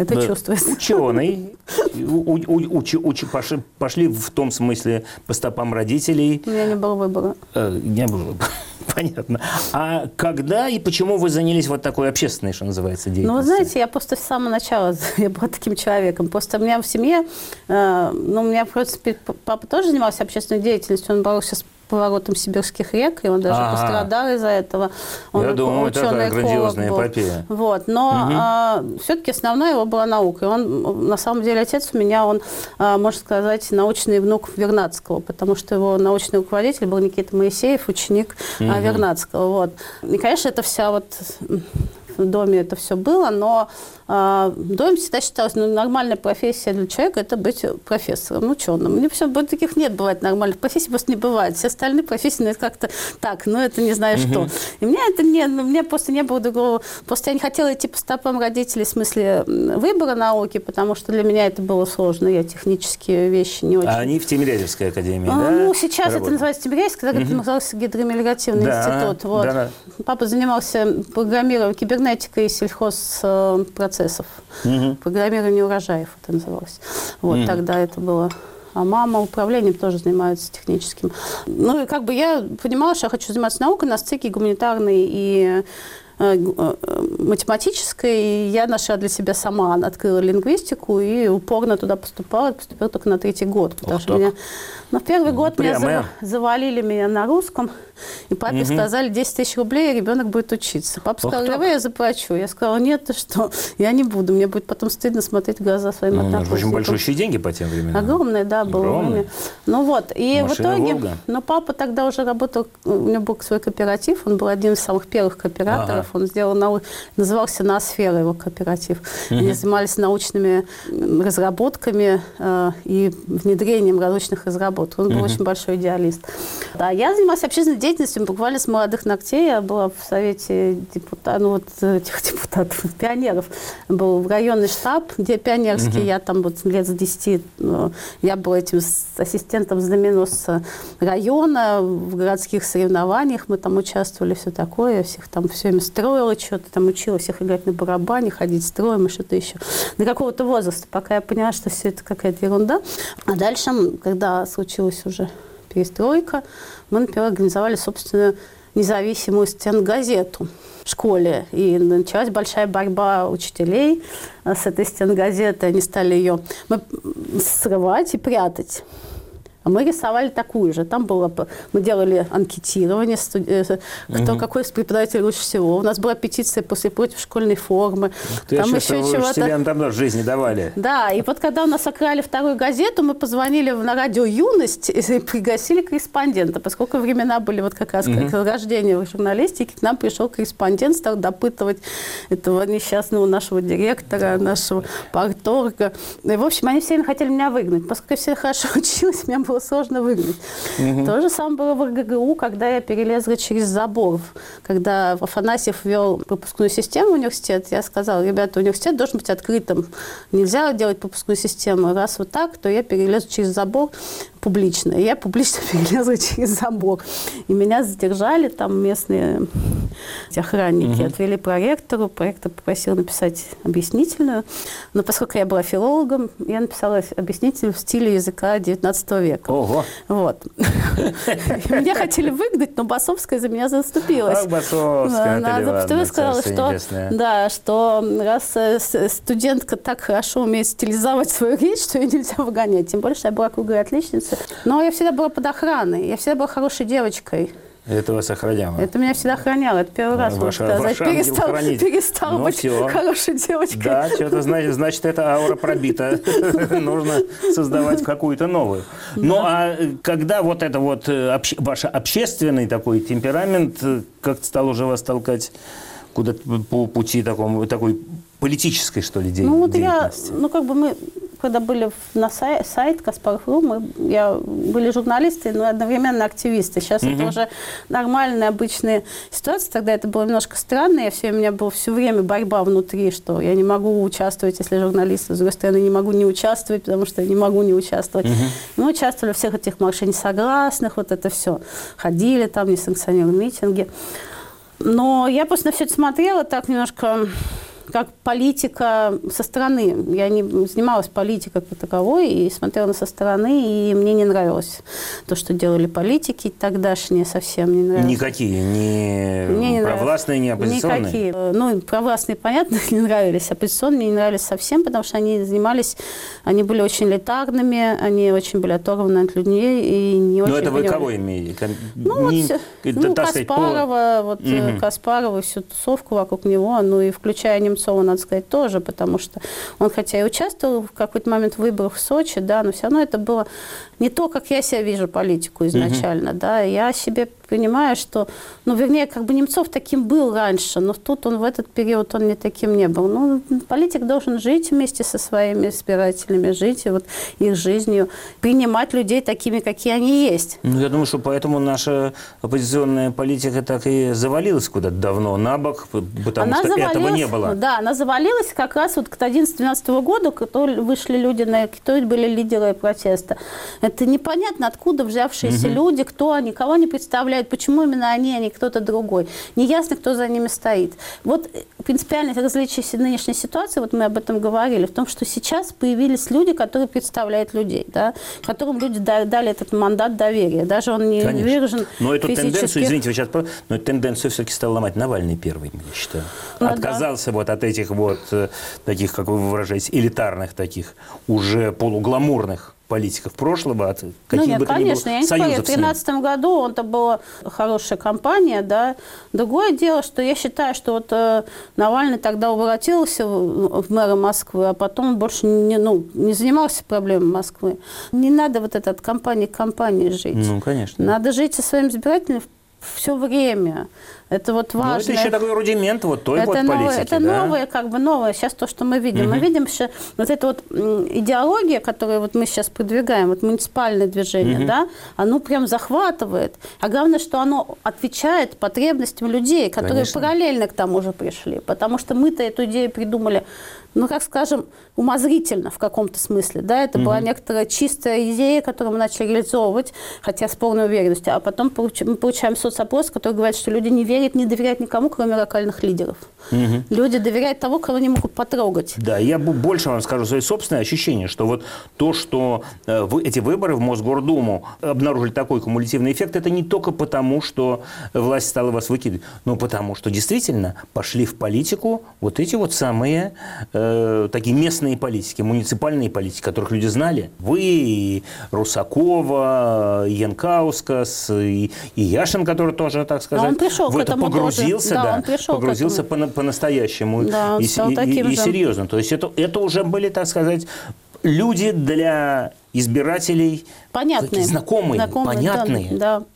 Это Да. чувствуется. Ученый. У- у- у- учи- учи- пошли, пошли в том смысле по стопам родителей. У меня не было выбора. Э, Не было. Понятно. А когда и почему вы занялись вот такой общественной, что называется, Ну, деятельностью? вы знаете, я просто с самого начала я была таким человеком. Просто у меня в семье, э, ну, у меня, в принципе, папа тоже занимался общественной деятельностью, он боролся с поворотом сибирских рек, и он даже Ага. пострадал из-за этого. Он Я думаю, это такая грандиозная был. эпопея. Вот, но все-таки основная его была наука. И он, на самом деле, отец у меня, он, а, можно сказать, научный внук Вернадского, потому что его научный руководитель был Никита Моисеев, ученик а, Вернадского. Вот. И, конечно, это вся вот в доме это все было, но в доме всегда считалось, ну, нормальная профессия для человека – это быть профессором, ученым. Мне все, таких нет, бывает нормальных профессий, просто не бывает. Все остальные профессии, ну, это как-то так, ну, это не знаю что. И мне это не, ну, мне просто не было другого, просто я не хотела идти по стопам родителей в смысле выбора науки, потому что для меня это было сложно, я технические вещи не очень. А они в Тимирязевской академии, а, да? Ну, сейчас Работают? это называется Тимирязевский, тогда это назывался гидромелиоративный да, институт. Вот. Да, да. Папа занимался программированием кибернетикой сельхозпроцессов, угу. программирование урожаев это называлось. Вот угу. тогда это было а мама управлением тоже занимается техническим. Ну, и как бы я понимала, что я хочу заниматься наукой на стыке гуманитарной и математической, и я нашла для себя сама, открыла лингвистику и упорно туда поступала, поступила только на третий год, потому Ох, что так. меня в первый год меня завалили меня на русском, и папе угу. сказали 10 тысяч рублей, и ребенок будет учиться. Папа Ох, сказал, давай я заплачу. Я сказала, нет, ты что, я не буду, мне будет потом стыдно смотреть в глаза своим ну, одноклассникам. Очень большущие деньги по тем временам. Огромные, да, было Огромные. Ну вот, и Машина в итоге, Волга. но папа тогда уже работал, у него был свой кооператив, он был один из самых первых кооператоров, ага. Он сделал, нау... назывался «Ноосфера» его кооператив. Угу. Они занимались научными разработками э, и внедрением различных разработок. Он был угу. очень большой идеалист. Да, я занималась общественной деятельностью буквально с молодых ногтей. Я была в совете депутатов, ну вот этих депутатов, пионеров. Был районный штаб, где пионерский. Угу. Я там вот лет с 10, ну, я была этим ассистентом знаменосца района в городских соревнованиях. Мы там участвовали, все такое. Я всех там все время строила что-то, там учила всех играть на барабане, ходить строем и что-то еще. До какого-то возраста, пока я поняла, что все это какая-то ерунда. А дальше, когда случилась уже перестройка, мы, например, организовали собственную независимую стенгазету в школе. И началась большая борьба учителей с этой стенгазетой. Они стали ее срывать и прятать. А мы рисовали такую же. Там было, мы делали анкетирование, студи... кто угу. какой из преподавателей лучше всего. У нас была петиция после против школьной формы. Ты там еще чего-то. там тоже жизни давали. Да, и вот когда у нас окрали вторую газету, мы позвонили на радио «Юность» и пригласили корреспондента, поскольку времена были вот как раз угу. как рождения в журналистике, к нам пришел корреспондент, стал допытывать этого несчастного нашего директора, нашего парторга. И, в общем, они все время хотели меня выгнать. Поскольку я все хорошо училась, меня было сложно выглядеть. Угу. То же самое было в РГГУ, когда я перелезла через забор. Когда Афанасьев ввел пропускную систему в университет, я сказала, ребята, университет должен быть открытым. Нельзя делать пропускную систему. Раз вот так, то я перелезу через забор публично. И я публично перелезла через забор. И меня задержали там местные охранники, угу. отвели проректору. Проректор попросил написать объяснительную. Но поскольку я была филологом, я написала объяснительную в стиле языка 19 века. Ого! Вот. Меня хотели выгнать, но Басовская за меня заступилась. Басовская, Она заступилась, сказала, что, да, что раз э, студентка так хорошо умеет стилизовать свою речь, что ее нельзя выгонять. Тем более, что я была круглой отличницей но я всегда была под охраной, я всегда была хорошей девочкой. Это вас охраняло? Это меня всегда охраняло. Это первый раз, Ваша, можно сказать. Перестал, перестал ну, быть все. хорошей девочкой. Да, что-то значит, значит, эта аура пробита. Нужно создавать какую-то новую. Ну, а когда вот это вот э, ваш общественный такой темперамент э, как-то стал уже вас толкать куда-то по пути такому, такой политической, что ли, деятельности? Ну, вот я, ну, как бы мы когда были на сайт, сайт Каспаров.ру, мы я, были журналисты, но одновременно активисты. Сейчас mm-hmm. это уже нормальная, обычная ситуация. Тогда это было немножко странно. Я все, у меня была все время борьба внутри, что я не могу участвовать, если журналист. С другой стороны, не могу не участвовать, потому что я не могу не участвовать. Mm-hmm. Мы участвовали в всех этих маршах несогласных, вот это все. Ходили там, несанкционированные митинги. Но я просто на все это смотрела так немножко как политика со стороны. Я не занималась политикой как таковой и смотрела со стороны, и мне не нравилось то, что делали политики тогдашние, совсем не нравилось. Никакие, не мне не провластные, не оппозиционные? Никакие. Ну, провластные, понятно, не нравились, оппозиционные мне не нравились совсем, потому что они занимались, они были очень летарными, они очень были оторваны от людей и не очень... Ну, это вы кого имеете? Ну, не, вот, ну, Каспарова, по... вот угу. Каспарова, всю тусовку вокруг него, ну, и включая немцов Немцова, надо сказать, тоже, потому что он хотя и участвовал в какой-то момент в выборах в Сочи, да, но все равно это было не то, как я себя вижу политику изначально, угу. да, я себе понимаю, что, ну, вернее, как бы Немцов таким был раньше, но тут он в этот период он не таким не был. Ну, политик должен жить вместе со своими избирателями, жить вот их жизнью, принимать людей такими, какие они есть. Ну, я думаю, что поэтому наша оппозиционная политика так и завалилась куда-то давно на бок, потому она что этого не было. Да, она завалилась как раз вот к 11-12 году, когда вышли люди, на, кто были лидеры протеста. Это непонятно, откуда взявшиеся угу. люди, кто они, кого они представляют определяют, почему именно они, а не кто-то другой. Неясно, кто за ними стоит. Вот принципиальное различие нынешней ситуации, вот мы об этом говорили, в том, что сейчас появились люди, которые представляют людей, да, которым люди дали этот мандат доверия. Даже он не Конечно. выражен Но эту физически. тенденцию, извините, вы сейчас, но эту тенденцию все-таки стал ломать Навальный первый, я считаю. Ну, Отказался да. вот от этих вот э, таких, как вы выражаете, элитарных таких, уже полугламурных политиков прошлого, от каких ну, нет, бы то конечно, ни было я не спорю. В 2013 году он-то была хорошая компания, да. Другое дело, что я считаю, что вот э, Навальный тогда обратился в, в мэра Москвы, а потом больше не, ну, не занимался проблемой Москвы. Не надо вот это от компании к компании жить. Ну, конечно. Надо жить со своим избирателем все время. Это вот важно. Ну, это еще такой рудимент вот той это вот новое, политики, Это да? новое, как бы новое. Сейчас то, что мы видим. Угу. Мы видим, что вот эта вот идеология, которую вот мы сейчас продвигаем, вот муниципальное движение, угу. да, оно прям захватывает. А главное, что оно отвечает потребностям людей, которые Конечно. параллельно к тому же пришли. Потому что мы-то эту идею придумали ну, как скажем, умозрительно в каком-то смысле. Да? Это угу. была некоторая чистая идея, которую мы начали реализовывать, хотя с полной уверенностью. А потом мы получаем соцопрос, который говорит, что люди не верят, не доверяют никому, кроме локальных лидеров. Угу. Люди доверяют того, кого они могут потрогать. Да, я больше вам скажу свои собственные ощущения, что вот то, что э, эти выборы в Мосгордуму обнаружили такой кумулятивный эффект, это не только потому, что власть стала вас выкидывать, но потому, что действительно пошли в политику вот эти вот самые э, такие местные политики, муниципальные политики, которых люди знали. Вы, и Русакова, и Янкаускас, и, и Яшин, который тоже, так сказать, в это погрузился, тоже. да, да он пришел погрузился по, по-настоящему да, и, и, и, и серьезно. То есть это, это уже были, так сказать, люди для избирателей понятные, знакомые, знакомые понятные. Да, да.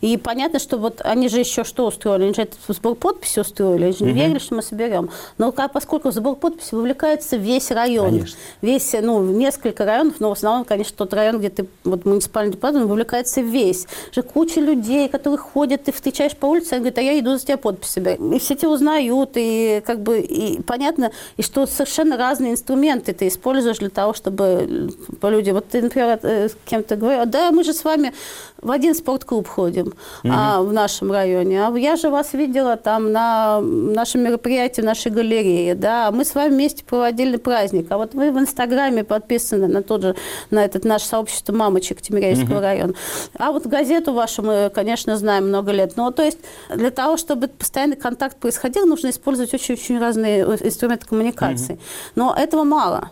И понятно, что вот они же еще что устроили? Они же этот сбор подписи устроили, они же не угу. верили, что мы соберем. Но поскольку в сбор подписи вовлекается весь район, конечно. весь, ну, несколько районов, но в основном, конечно, тот район, где ты, вот муниципальный депутат, он вовлекается весь. Же куча людей, которые ходят, ты встречаешь по улице, они говорят, а я иду за тебя подпись собирать. И все тебя узнают, и как бы, и понятно, и что совершенно разные инструменты ты используешь для того, чтобы по людям, вот ты, например, э, с кем-то говоришь, да, мы же с вами в один спортклуб ходим угу. а, в нашем районе. А я же вас видела там на нашем мероприятии, в нашей галерее. Да, мы с вами вместе проводили праздник. А вот вы в Инстаграме подписаны на тот же, на этот наше сообщество мамочек Тимиряйского угу. района. А вот газету вашу мы, конечно, знаем много лет. Но то есть для того, чтобы постоянный контакт происходил, нужно использовать очень-очень разные инструменты коммуникации. Угу. Но этого мало.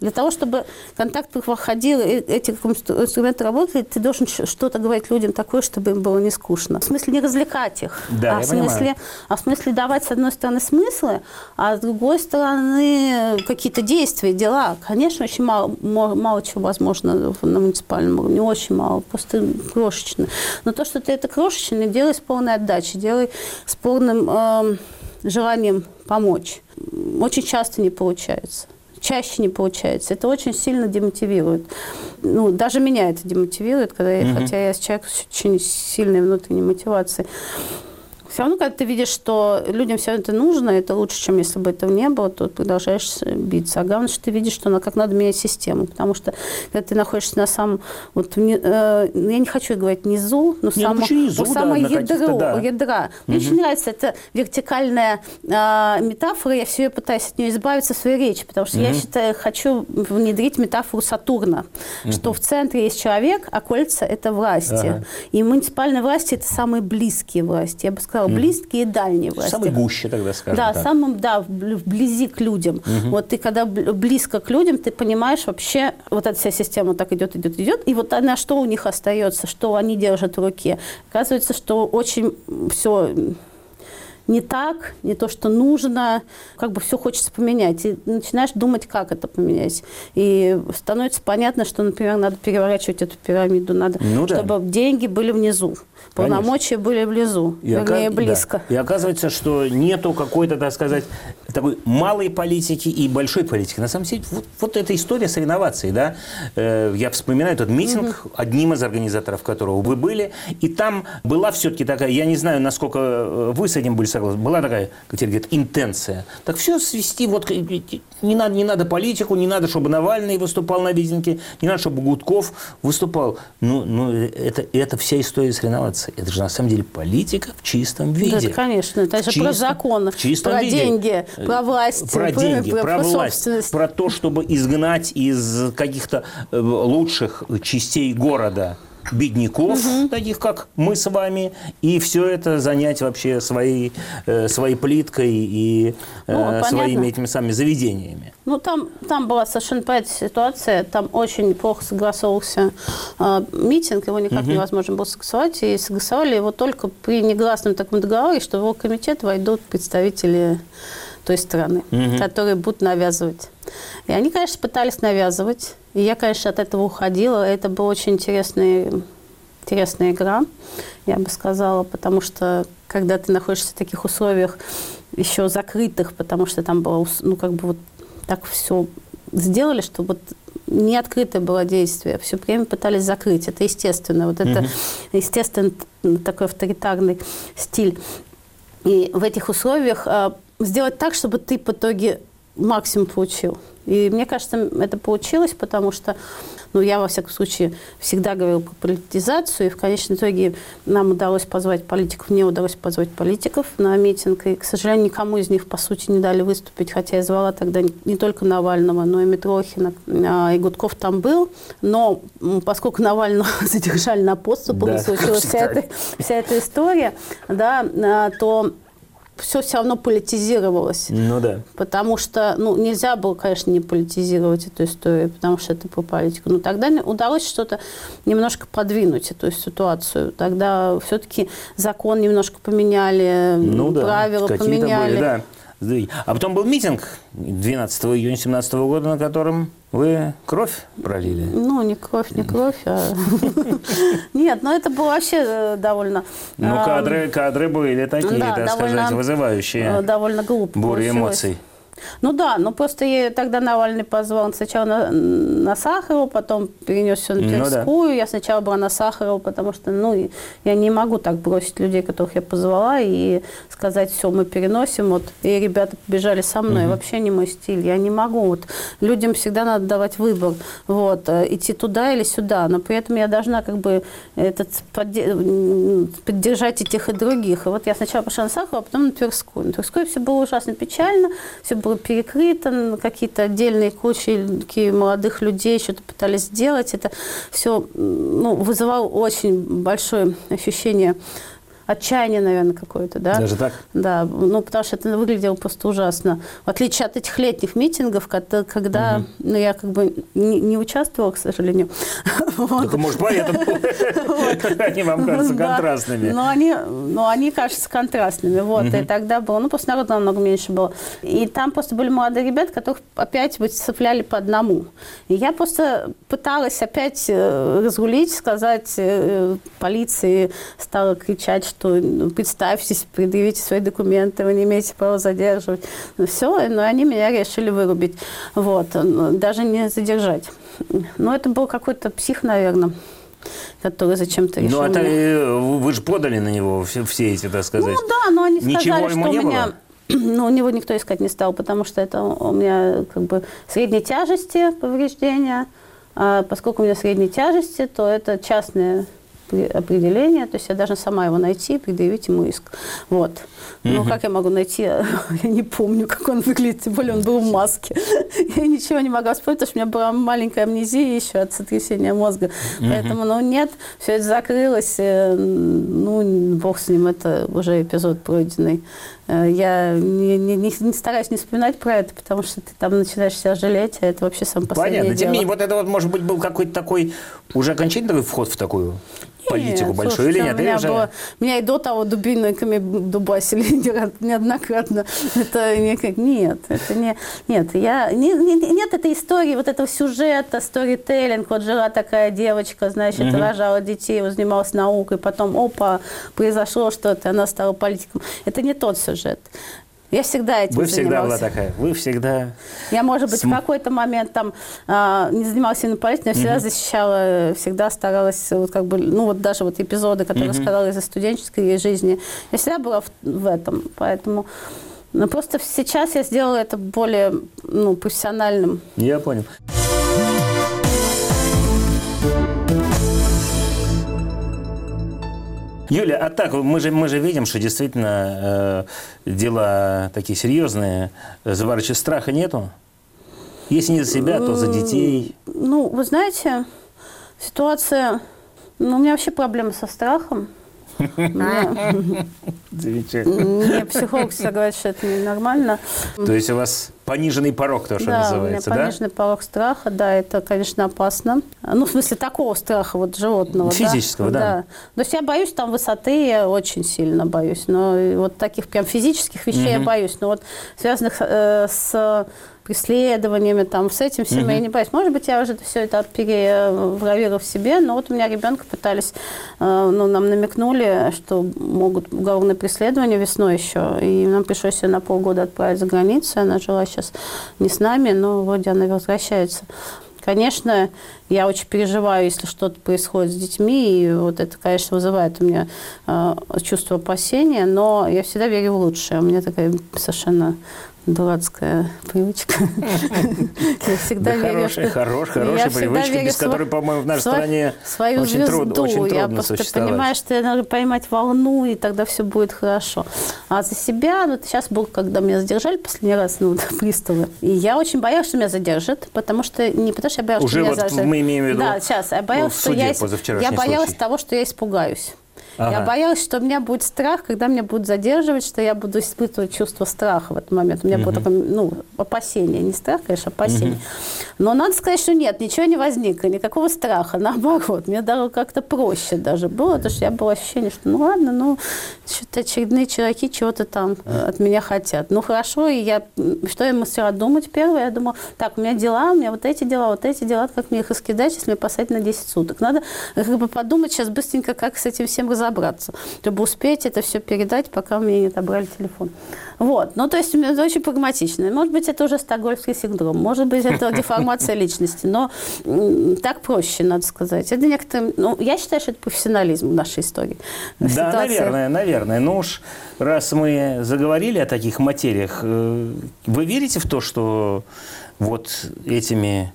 Для того, чтобы контакт проходил, эти инструменты работали, ты должен что-то говорить людям такое, чтобы им было не скучно. В смысле не развлекать их, да, а, в смысле, а в смысле давать, с одной стороны, смыслы, а с другой стороны какие-то действия, дела. Конечно, очень мало, мало чего возможно на муниципальном уровне, очень мало, просто крошечно. Но то, что ты это крошечное, делай с полной отдачей, делай с полным э, желанием помочь. Очень часто не получается чаще не получается. Это очень сильно демотивирует. Ну, даже меня это демотивирует, когда я, угу. хотя я человек с очень сильной внутренней мотивацией все равно, когда ты видишь, что людям все это нужно, это лучше, чем если бы этого не было, то ты продолжаешь биться. А главное, что ты видишь, что как надо менять систему. Потому что когда ты находишься на самом... Вот, э, я не хочу говорить низу, но не, само, ну, низу, самое да, ядро, да. ядра. Мне угу. очень нравится эта вертикальная э, метафора. Я все пытаюсь от нее избавиться в своей речи, потому что угу. я считаю, хочу внедрить метафору Сатурна, угу. что в центре есть человек, а кольца – это власти. Ага. И муниципальные власти – это самые близкие власти. Я бы сказала, близкие и дальние власти. Самый гуще тогда, скажем Да, так. самым, да, вблизи к людям. Угу. Вот ты когда близко к людям, ты понимаешь вообще, вот эта вся система так идет, идет, идет, и вот на что у них остается, что они держат в руке. Оказывается, что очень все не так, не то, что нужно, как бы все хочется поменять. И начинаешь думать, как это поменять. И становится понятно, что, например, надо переворачивать эту пирамиду, надо, ну, да. чтобы деньги были внизу, полномочия Конечно. были внизу, и вернее, близко. Да. И оказывается, что нету какой-то, так сказать, такой малой политики и большой политики. На самом деле, вот, вот эта история с реновацией, да, э, я вспоминаю этот митинг, угу. одним из организаторов которого вы были, и там была все-таки такая, я не знаю, насколько э, вы с этим были согласны, была такая, как говорят, интенция. Так все свести, вот не надо, не надо политику, не надо, чтобы Навальный выступал на митинге, не надо, чтобы Гудков выступал. Ну, ну это, это вся история с реновацией. Это же на самом деле политика в чистом виде. Да, конечно. Это же про закон, в чистом про виде. деньги, про власть. Про, про деньги, про, про власть, про то, чтобы изгнать из каких-то э, лучших частей города бедняков, угу. таких как мы с вами, и все это занять вообще своей, э, своей плиткой и э, ну, своими этими самыми заведениями. Ну, там, там была совершенно понятная ситуация, там очень плохо согласовывался э, митинг, его никак угу. невозможно было согласовать, и согласовали его только при негласном таком договоре, что в его комитет войдут представители той страны, угу. которые будут навязывать. И они, конечно, пытались навязывать. И я, конечно, от этого уходила. Это была очень интересная, интересная игра, я бы сказала, потому что когда ты находишься в таких условиях еще закрытых, потому что там было, ну, как бы вот так все сделали, что вот не открытое было действие, все время пытались закрыть. Это естественно. Вот это mm естественно такой авторитарный стиль. И в этих условиях а, сделать так, чтобы ты в итоге максимум получил. И мне кажется, это получилось, потому что, ну, я, во всяком случае, всегда говорила про политизацию, и в конечном итоге нам удалось позвать политиков, мне удалось позвать политиков на митинг, и, к сожалению, никому из них, по сути, не дали выступить, хотя я звала тогда не только Навального, но и Митрохина, а, и Гудков там был, но поскольку Навального задержали на подступах, да, случилась вся эта, вся эта история, да, а, то все все равно политизировалось. Ну да. Потому что, ну, нельзя было, конечно, не политизировать эту историю, потому что это по политику. Но тогда удалось что-то немножко подвинуть, эту ситуацию. Тогда все-таки закон немножко поменяли, ну, да. правила поменяли. Были, да. А потом был митинг 12 июня 2017 года, на котором вы кровь пролили? Ну, не кровь, не кровь, а... Нет, ну это было вообще э, довольно... Ну, кадры, кадры были такие, так сказать, вызывающие. Довольно глупо Буря эмоций. Ну да, но просто я, тогда Навальный позвал сначала на, на Сахарова, потом перенес все на Тверскую. Ну, да. Я сначала была на Сахарова, потому что ну, я не могу так бросить людей, которых я позвала, и сказать, все, мы переносим. Вот, и ребята побежали со мной. Угу. Вообще не мой стиль. Я не могу. Вот, людям всегда надо давать выбор. Вот, э, идти туда или сюда. Но при этом я должна как бы этот, поддержать и тех, и других. И вот я сначала пошла на Сахарова, а потом на Тверскую. На Тверской все было ужасно печально, все было было перекрыто, какие-то отдельные кучи молодых людей что-то пытались сделать. Это все ну, вызывало очень большое ощущение отчаяние, наверное, какое-то, да? Даже так? Да, ну, потому что это выглядело просто ужасно. В отличие от этих летних митингов, когда, когда угу. ну, я как бы не, не участвовала, к сожалению. Это, может, поэтому они вам кажутся контрастными. Но они, но они кажутся контрастными, вот. И тогда было, ну, просто народу намного меньше было. И там просто были молодые ребята, которых опять выцепляли по одному. И я просто пыталась опять э, разрулить, сказать э, полиции, стала кричать, что ну, представьтесь, предъявите свои документы, вы не имеете права задерживать. Ну, все, но они меня решили вырубить. Вот, даже не задержать. Но это был какой-то псих, наверное который зачем-то решил. Ну, это меня... вы же подали на него все, все эти, так сказать. Ну да, но они Ничего сказали, что у меня... Было? Ну, у него никто искать не стал, потому что это у меня как бы средней тяжести повреждения. А поскольку у меня средней тяжести, то это частное определение, то есть я должна сама его найти и предъявить ему иск. Вот. Ну, как я могу найти? Я не помню, как он выглядит, тем более он был в маске. Я ничего не могла вспомнить, потому что у меня была маленькая амнезия еще от сотрясения мозга. Поэтому, ну, нет, все это закрылось. Э, ну, бог с ним, это уже эпизод пройденный. Э, я не, не, не стараюсь не вспоминать про это, потому что ты там начинаешь себя жалеть, а это вообще сам последнее Понятно. Тем не менее, вот это вот, может быть, был какой-то такой уже окончательный вход в такую политику большую или нет? У меня, Или было- меня и до того дубинками дубасили неоднократно. Это никак, нет, это не, нет, я, не- не- нет этой истории, вот этого сюжета, сторителлинг, вот жила такая девочка, значит, рожала детей, занималась наукой, потом, опа, произошло что-то, она стала политиком. Это не тот сюжет. Я всегда этим Вы всегда занималась. была такая. Вы всегда... Я, может быть, См- в какой-то момент там а, не занималась именно политикой, но всегда защищала, всегда старалась, вот как бы, ну вот даже вот эпизоды, которые сказала из-за студенческой жизни, я всегда была в, в этом, поэтому... Но просто сейчас я сделала это более ну, профессиональным. Я понял. Юля, а так, мы же, мы же видим, что действительно э, дела такие серьезные. Заварчи страха нету? Если не за себя, то за детей. Ну, вы знаете, ситуация... Ну, у меня вообще проблемы со страхом. Замечательно. мне психолог всегда говорит, что это ненормально. То есть у вас пониженный порог, то, что да, называется, у меня да? пониженный порог страха, да, это, конечно, опасно. Ну, в смысле, такого страха, вот, животного, да. Физического, да. То есть я боюсь там высоты, я очень сильно боюсь. Но вот таких прям физических вещей я боюсь. Но вот связанных э, с преследованиями, там, с этим всем я не боюсь. Может быть, я уже все это перегравировала в себе, но вот у меня ребенка пытались, э, ну, нам намекнули, что могут уголовное преследование весной еще, и нам пришлось ее на полгода отправить за границу, она жила сейчас не с нами, но вроде она возвращается. Конечно, я очень переживаю, если что-то происходит с детьми, и вот это, конечно, вызывает у меня э, чувство опасения, но я всегда верю в лучшее. У меня такая совершенно дурацкая привычка. Я всегда Да верю, хорошая, что- хорош- Я хорошая привычка, верю без которой, по-моему, в нашей стране свою очень звезду. трудно- очень Я трудно просто существовать. понимаю, что надо поймать волну, и тогда все будет хорошо. А за себя, вот сейчас был, когда меня задержали последний раз, ну, приставы, и я очень боялась, что меня задержат, потому что, не потому что я боялась, Уже что меня вот задержат. мы имеем в виду Да, сейчас. Я боялась, в что я, я боялась случай. того, что я испугаюсь. Я Ага. боялась, что у меня будет страх, когда меня будут задерживать, что я буду испытывать чувство страха в этот момент. У меня было такое, ну, опасение. Не страх, конечно, опасение. Но надо сказать, что нет, ничего не возникло, никакого страха. Наоборот, мне даже как-то проще даже было, потому что я было ощущение, что ну ладно, ну, что-то очередные чуваки чего-то там э, от меня хотят. Ну, хорошо, и я, что я начала думать первое? Я думала, так, у меня дела, у меня вот эти дела, вот эти дела, как мне их раскидать, если меня посадить на 10 суток? Надо как бы подумать сейчас быстренько, как с этим всем разобраться, чтобы успеть это все передать, пока мне не отобрали телефон. Вот, ну, то есть, у меня это очень прагматично. Может быть, это уже стокгольмский синдром, может быть, это деформация личности, но так проще, надо сказать. Это некоторые, ну, я считаю, что это профессионализм в нашей истории. Да, наверное, наверное. Ну уж раз мы заговорили о таких материях, э, вы верите в то, что вот этими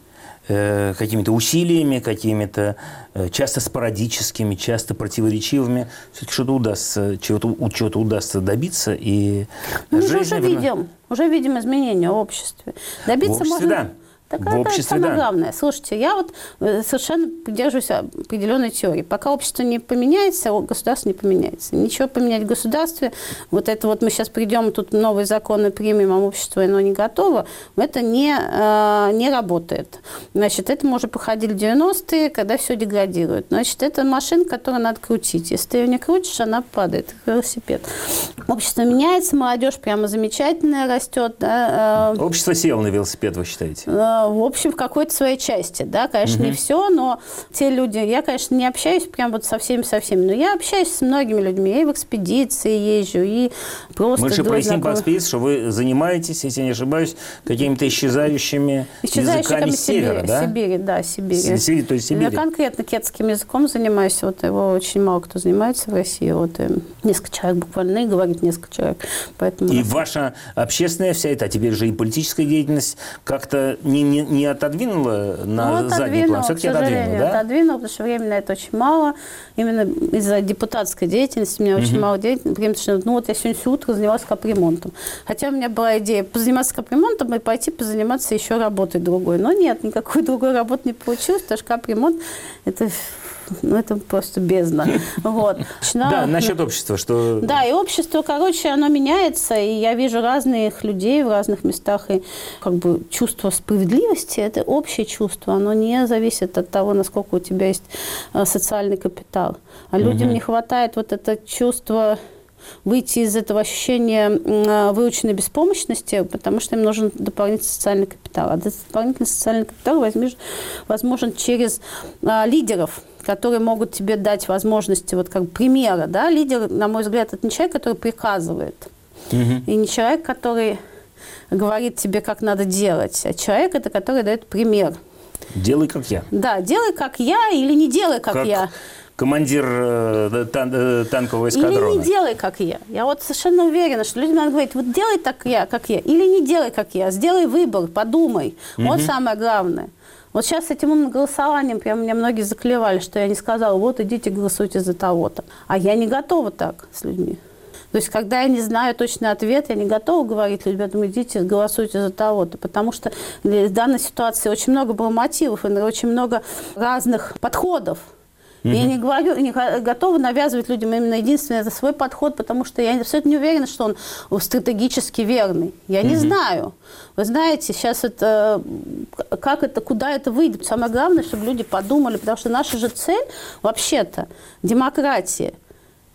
э, какими-то усилиями, какими-то э, часто спорадическими, часто противоречивыми, все-таки что-то удастся, чего-то, чего-то удастся добиться и Ну, мы же уже видим, уже видим изменения в обществе. Добиться В обществе, можно... да. Так В это обществе, самое да. главное. Слушайте, я вот э, совершенно придерживаюсь определенной теории. Пока общество не поменяется, государство не поменяется. Ничего поменять в государстве, вот это вот мы сейчас придем, тут новые законы примем, а общество оно не готово, это не, э, не работает. Значит, это мы уже проходили 90-е, когда все деградирует. Значит, это машина, которую надо крутить. Если ты ее не крутишь, она падает, велосипед. Общество меняется, молодежь прямо замечательная растет, да, э, Общество село на велосипед, вы считаете? Э, в общем, в какой-то своей части, да, конечно, не все, но те люди, я, конечно, не общаюсь прям вот со всеми-со всеми, но я общаюсь с многими людьми, я и в экспедиции езжу, и просто... Мы же проясним по списку, что вы занимаетесь, если не ошибаюсь, какими-то исчезающими языками Исчезающими севера, Сибири, да? Сибири, да, Сибири. Сибири, то есть Сибири. Я конкретно кетским языком занимаюсь, вот его очень мало кто занимается в России, вот э, несколько человек буквально, и говорит несколько человек, поэтому... И ваша общественная вся эта, а теперь же и политическая деятельность как-то не, не, не отодвинула на Ну, задний план? Все-таки отодвинула, да? отодвинул, потому что времени на это очень мало. Именно из-за депутатской деятельности у меня очень мало что, ну, вот я сегодня все утро занималась капремонтом. Хотя у меня была идея позаниматься капремонтом и пойти позаниматься еще работой другой. Но нет, никакой другой работы не получилось, потому что капремонт – это ну, это просто бездна. Вот. Начинала, да, насчет общества, что... Да, и общество, короче, оно меняется, и я вижу разных людей в разных местах, и как бы чувство справедливости – это общее чувство, оно не зависит от того, насколько у тебя есть э, социальный капитал. А людям угу. не хватает вот это чувство выйти из этого ощущения э, выученной беспомощности, потому что им нужен дополнительный социальный капитал. А дополнительный социальный капитал возьмешь, возможен через а, лидеров, которые могут тебе дать возможности, вот как примера, да, лидер, на мой взгляд, это не человек, который приказывает, угу. и не человек, который говорит тебе, как надо делать, а человек, это который дает пример. Делай, как я. Да, делай, как я, или не делай, как, как я командир э, тан э, танкового эскадрона. Или не делай, как я. Я вот совершенно уверена, что людям надо говорить, вот делай так я, как я, или не делай, как я. Сделай выбор, подумай. Угу. Вот самое главное. Вот сейчас этим умным голосованием прям меня многие заклевали, что я не сказала, вот идите голосуйте за того-то. А я не готова так с людьми. То есть, когда я не знаю точный ответ, я не готова говорить людям, идите, голосуйте за того-то, потому что в данной ситуации очень много было мотивов и очень много разных подходов. Mm-hmm. Я не говорю, не готова навязывать людям именно единственное это свой подход, потому что я абсолютно не уверена, что он стратегически верный. Я mm-hmm. не знаю. Вы знаете, сейчас это как это, куда это выйдет. Самое главное, чтобы люди подумали, потому что наша же цель вообще-то демократия.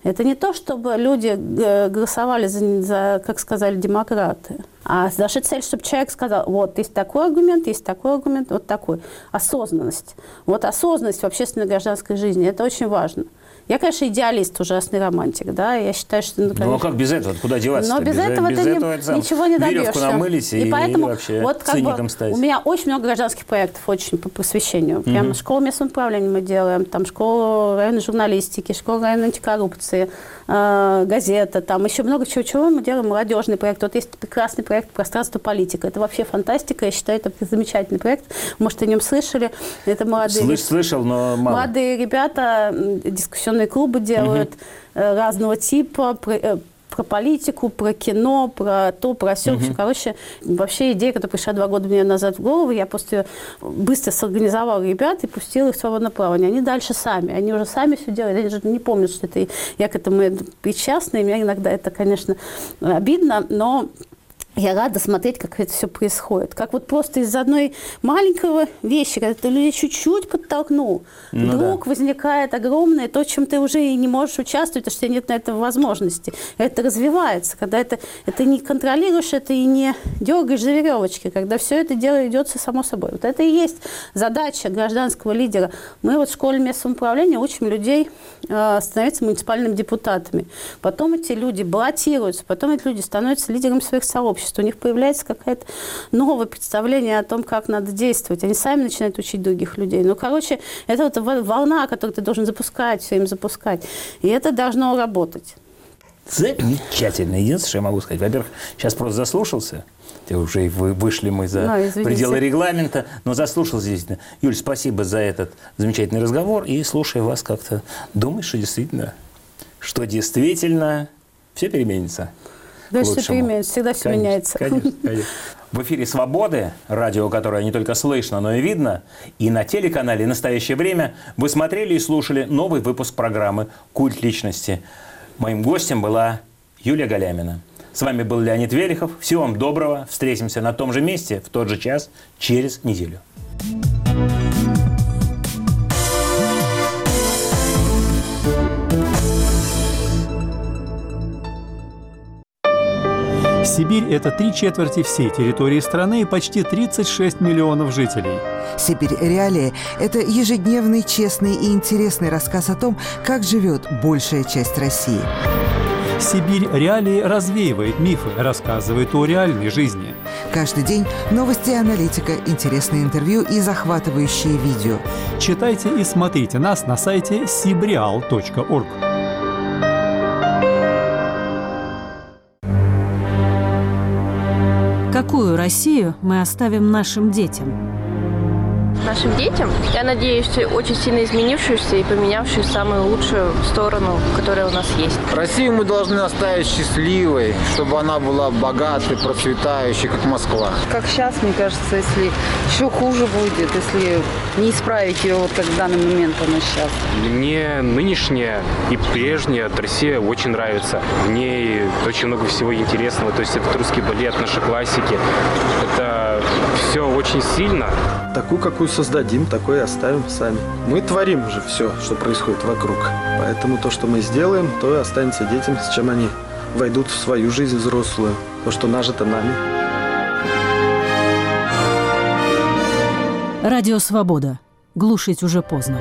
Это не то, чтобы люди э, голосовали за, за как сказали демократы. А наша цель, чтобы человек сказал, вот есть такой аргумент, есть такой аргумент, вот такой. Осознанность. Вот осознанность в общественной гражданской жизни, это очень важно. Я, конечно, идеалист, ужасный романтик, да, я считаю, что... Ну, конечно, ну а как без этого? Куда деваться Но без, без этого без ты этого не, сам ничего не добьешься. намылись и, и поэтому вообще вот как бы, стать. у меня очень много гражданских проектов, очень по просвещению. Прямо угу. школу местного управления мы делаем, там школу районной журналистики, школу районной антикоррупции, э, газета, там еще много чего-чего мы делаем, молодежный проект. Вот есть прекрасный проект «Пространство политика». Это вообще фантастика, я считаю, это замечательный проект. Может, о нем слышали. Это молодые... Слыш, слышал, но мало. Молодые ребята, дискуссионные клубы делают угу. разного типа, э, про политику, про кино, про то, про все. Угу. Короче, вообще идея, которая пришла два года мне назад в голову, я просто быстро сорганизовала ребят и пустила их в свободное плавание. Они дальше сами, они уже сами все делают. Они же не помнят, что это я к этому причастна, и мне иногда это, конечно, обидно, но я рада смотреть, как это все происходит. Как вот просто из одной маленького вещи, когда ты людей чуть-чуть подтолкнул, ну, вдруг да. возникает огромное то, чем ты уже и не можешь участвовать, потому что нет на это возможности. Это развивается, когда это, это не контролируешь, это и не дергаешь за веревочки, когда все это дело идется само собой. Вот это и есть задача гражданского лидера. Мы вот в школе местного управления учим людей э, становиться муниципальными депутатами. Потом эти люди баллотируются, потом эти люди становятся лидерами своих сообществ общества, у них появляется какое-то новое представление о том, как надо действовать. Они сами начинают учить других людей. Ну, короче, это вот волна, которую ты должен запускать, все им запускать. И это должно работать. Замечательно. Единственное, что я могу сказать. Во-первых, сейчас просто заслушался. Уже вышли мы за ну, пределы регламента, но заслушался действительно. Юль, спасибо за этот замечательный разговор. И слушая вас как-то, думаешь, что действительно, что действительно все переменится. Дальше все меняется, всегда все конечно, меняется. Конечно, конечно. В эфире «Свободы», радио, которое не только слышно, но и видно. И на телеканале «Настоящее время» вы смотрели и слушали новый выпуск программы «Культ личности». Моим гостем была Юлия Галямина. С вами был Леонид Велихов. Всего вам доброго. Встретимся на том же месте в тот же час через неделю. Сибирь – это три четверти всей территории страны и почти 36 миллионов жителей. «Сибирь. Реалии» – это ежедневный, честный и интересный рассказ о том, как живет большая часть России. Сибирь реалии развеивает мифы, рассказывает о реальной жизни. Каждый день новости и аналитика, интересные интервью и захватывающие видео. Читайте и смотрите нас на сайте sibrial.org. Россию мы оставим нашим детям? Нашим детям. Я надеюсь, очень сильно изменившуюся и поменявшую самую лучшую сторону, которая у нас есть. Россию мы должны оставить счастливой, чтобы она была богатой, процветающей, как Москва. Как сейчас, мне кажется, если еще хуже будет, если не исправить ее, вот как в данный момент она сейчас. Мне нынешняя и прежняя Россия очень нравится. В ней очень много всего интересного. То есть это русский балет, наши классики. Это все очень сильно. Такую, какую создадим, такой оставим сами. Мы творим уже все, что происходит вокруг. Поэтому то, что мы сделаем, то и останется детям, с чем они войдут в свою жизнь взрослую. То, что нажито нами. Радио «Свобода». Глушить уже поздно.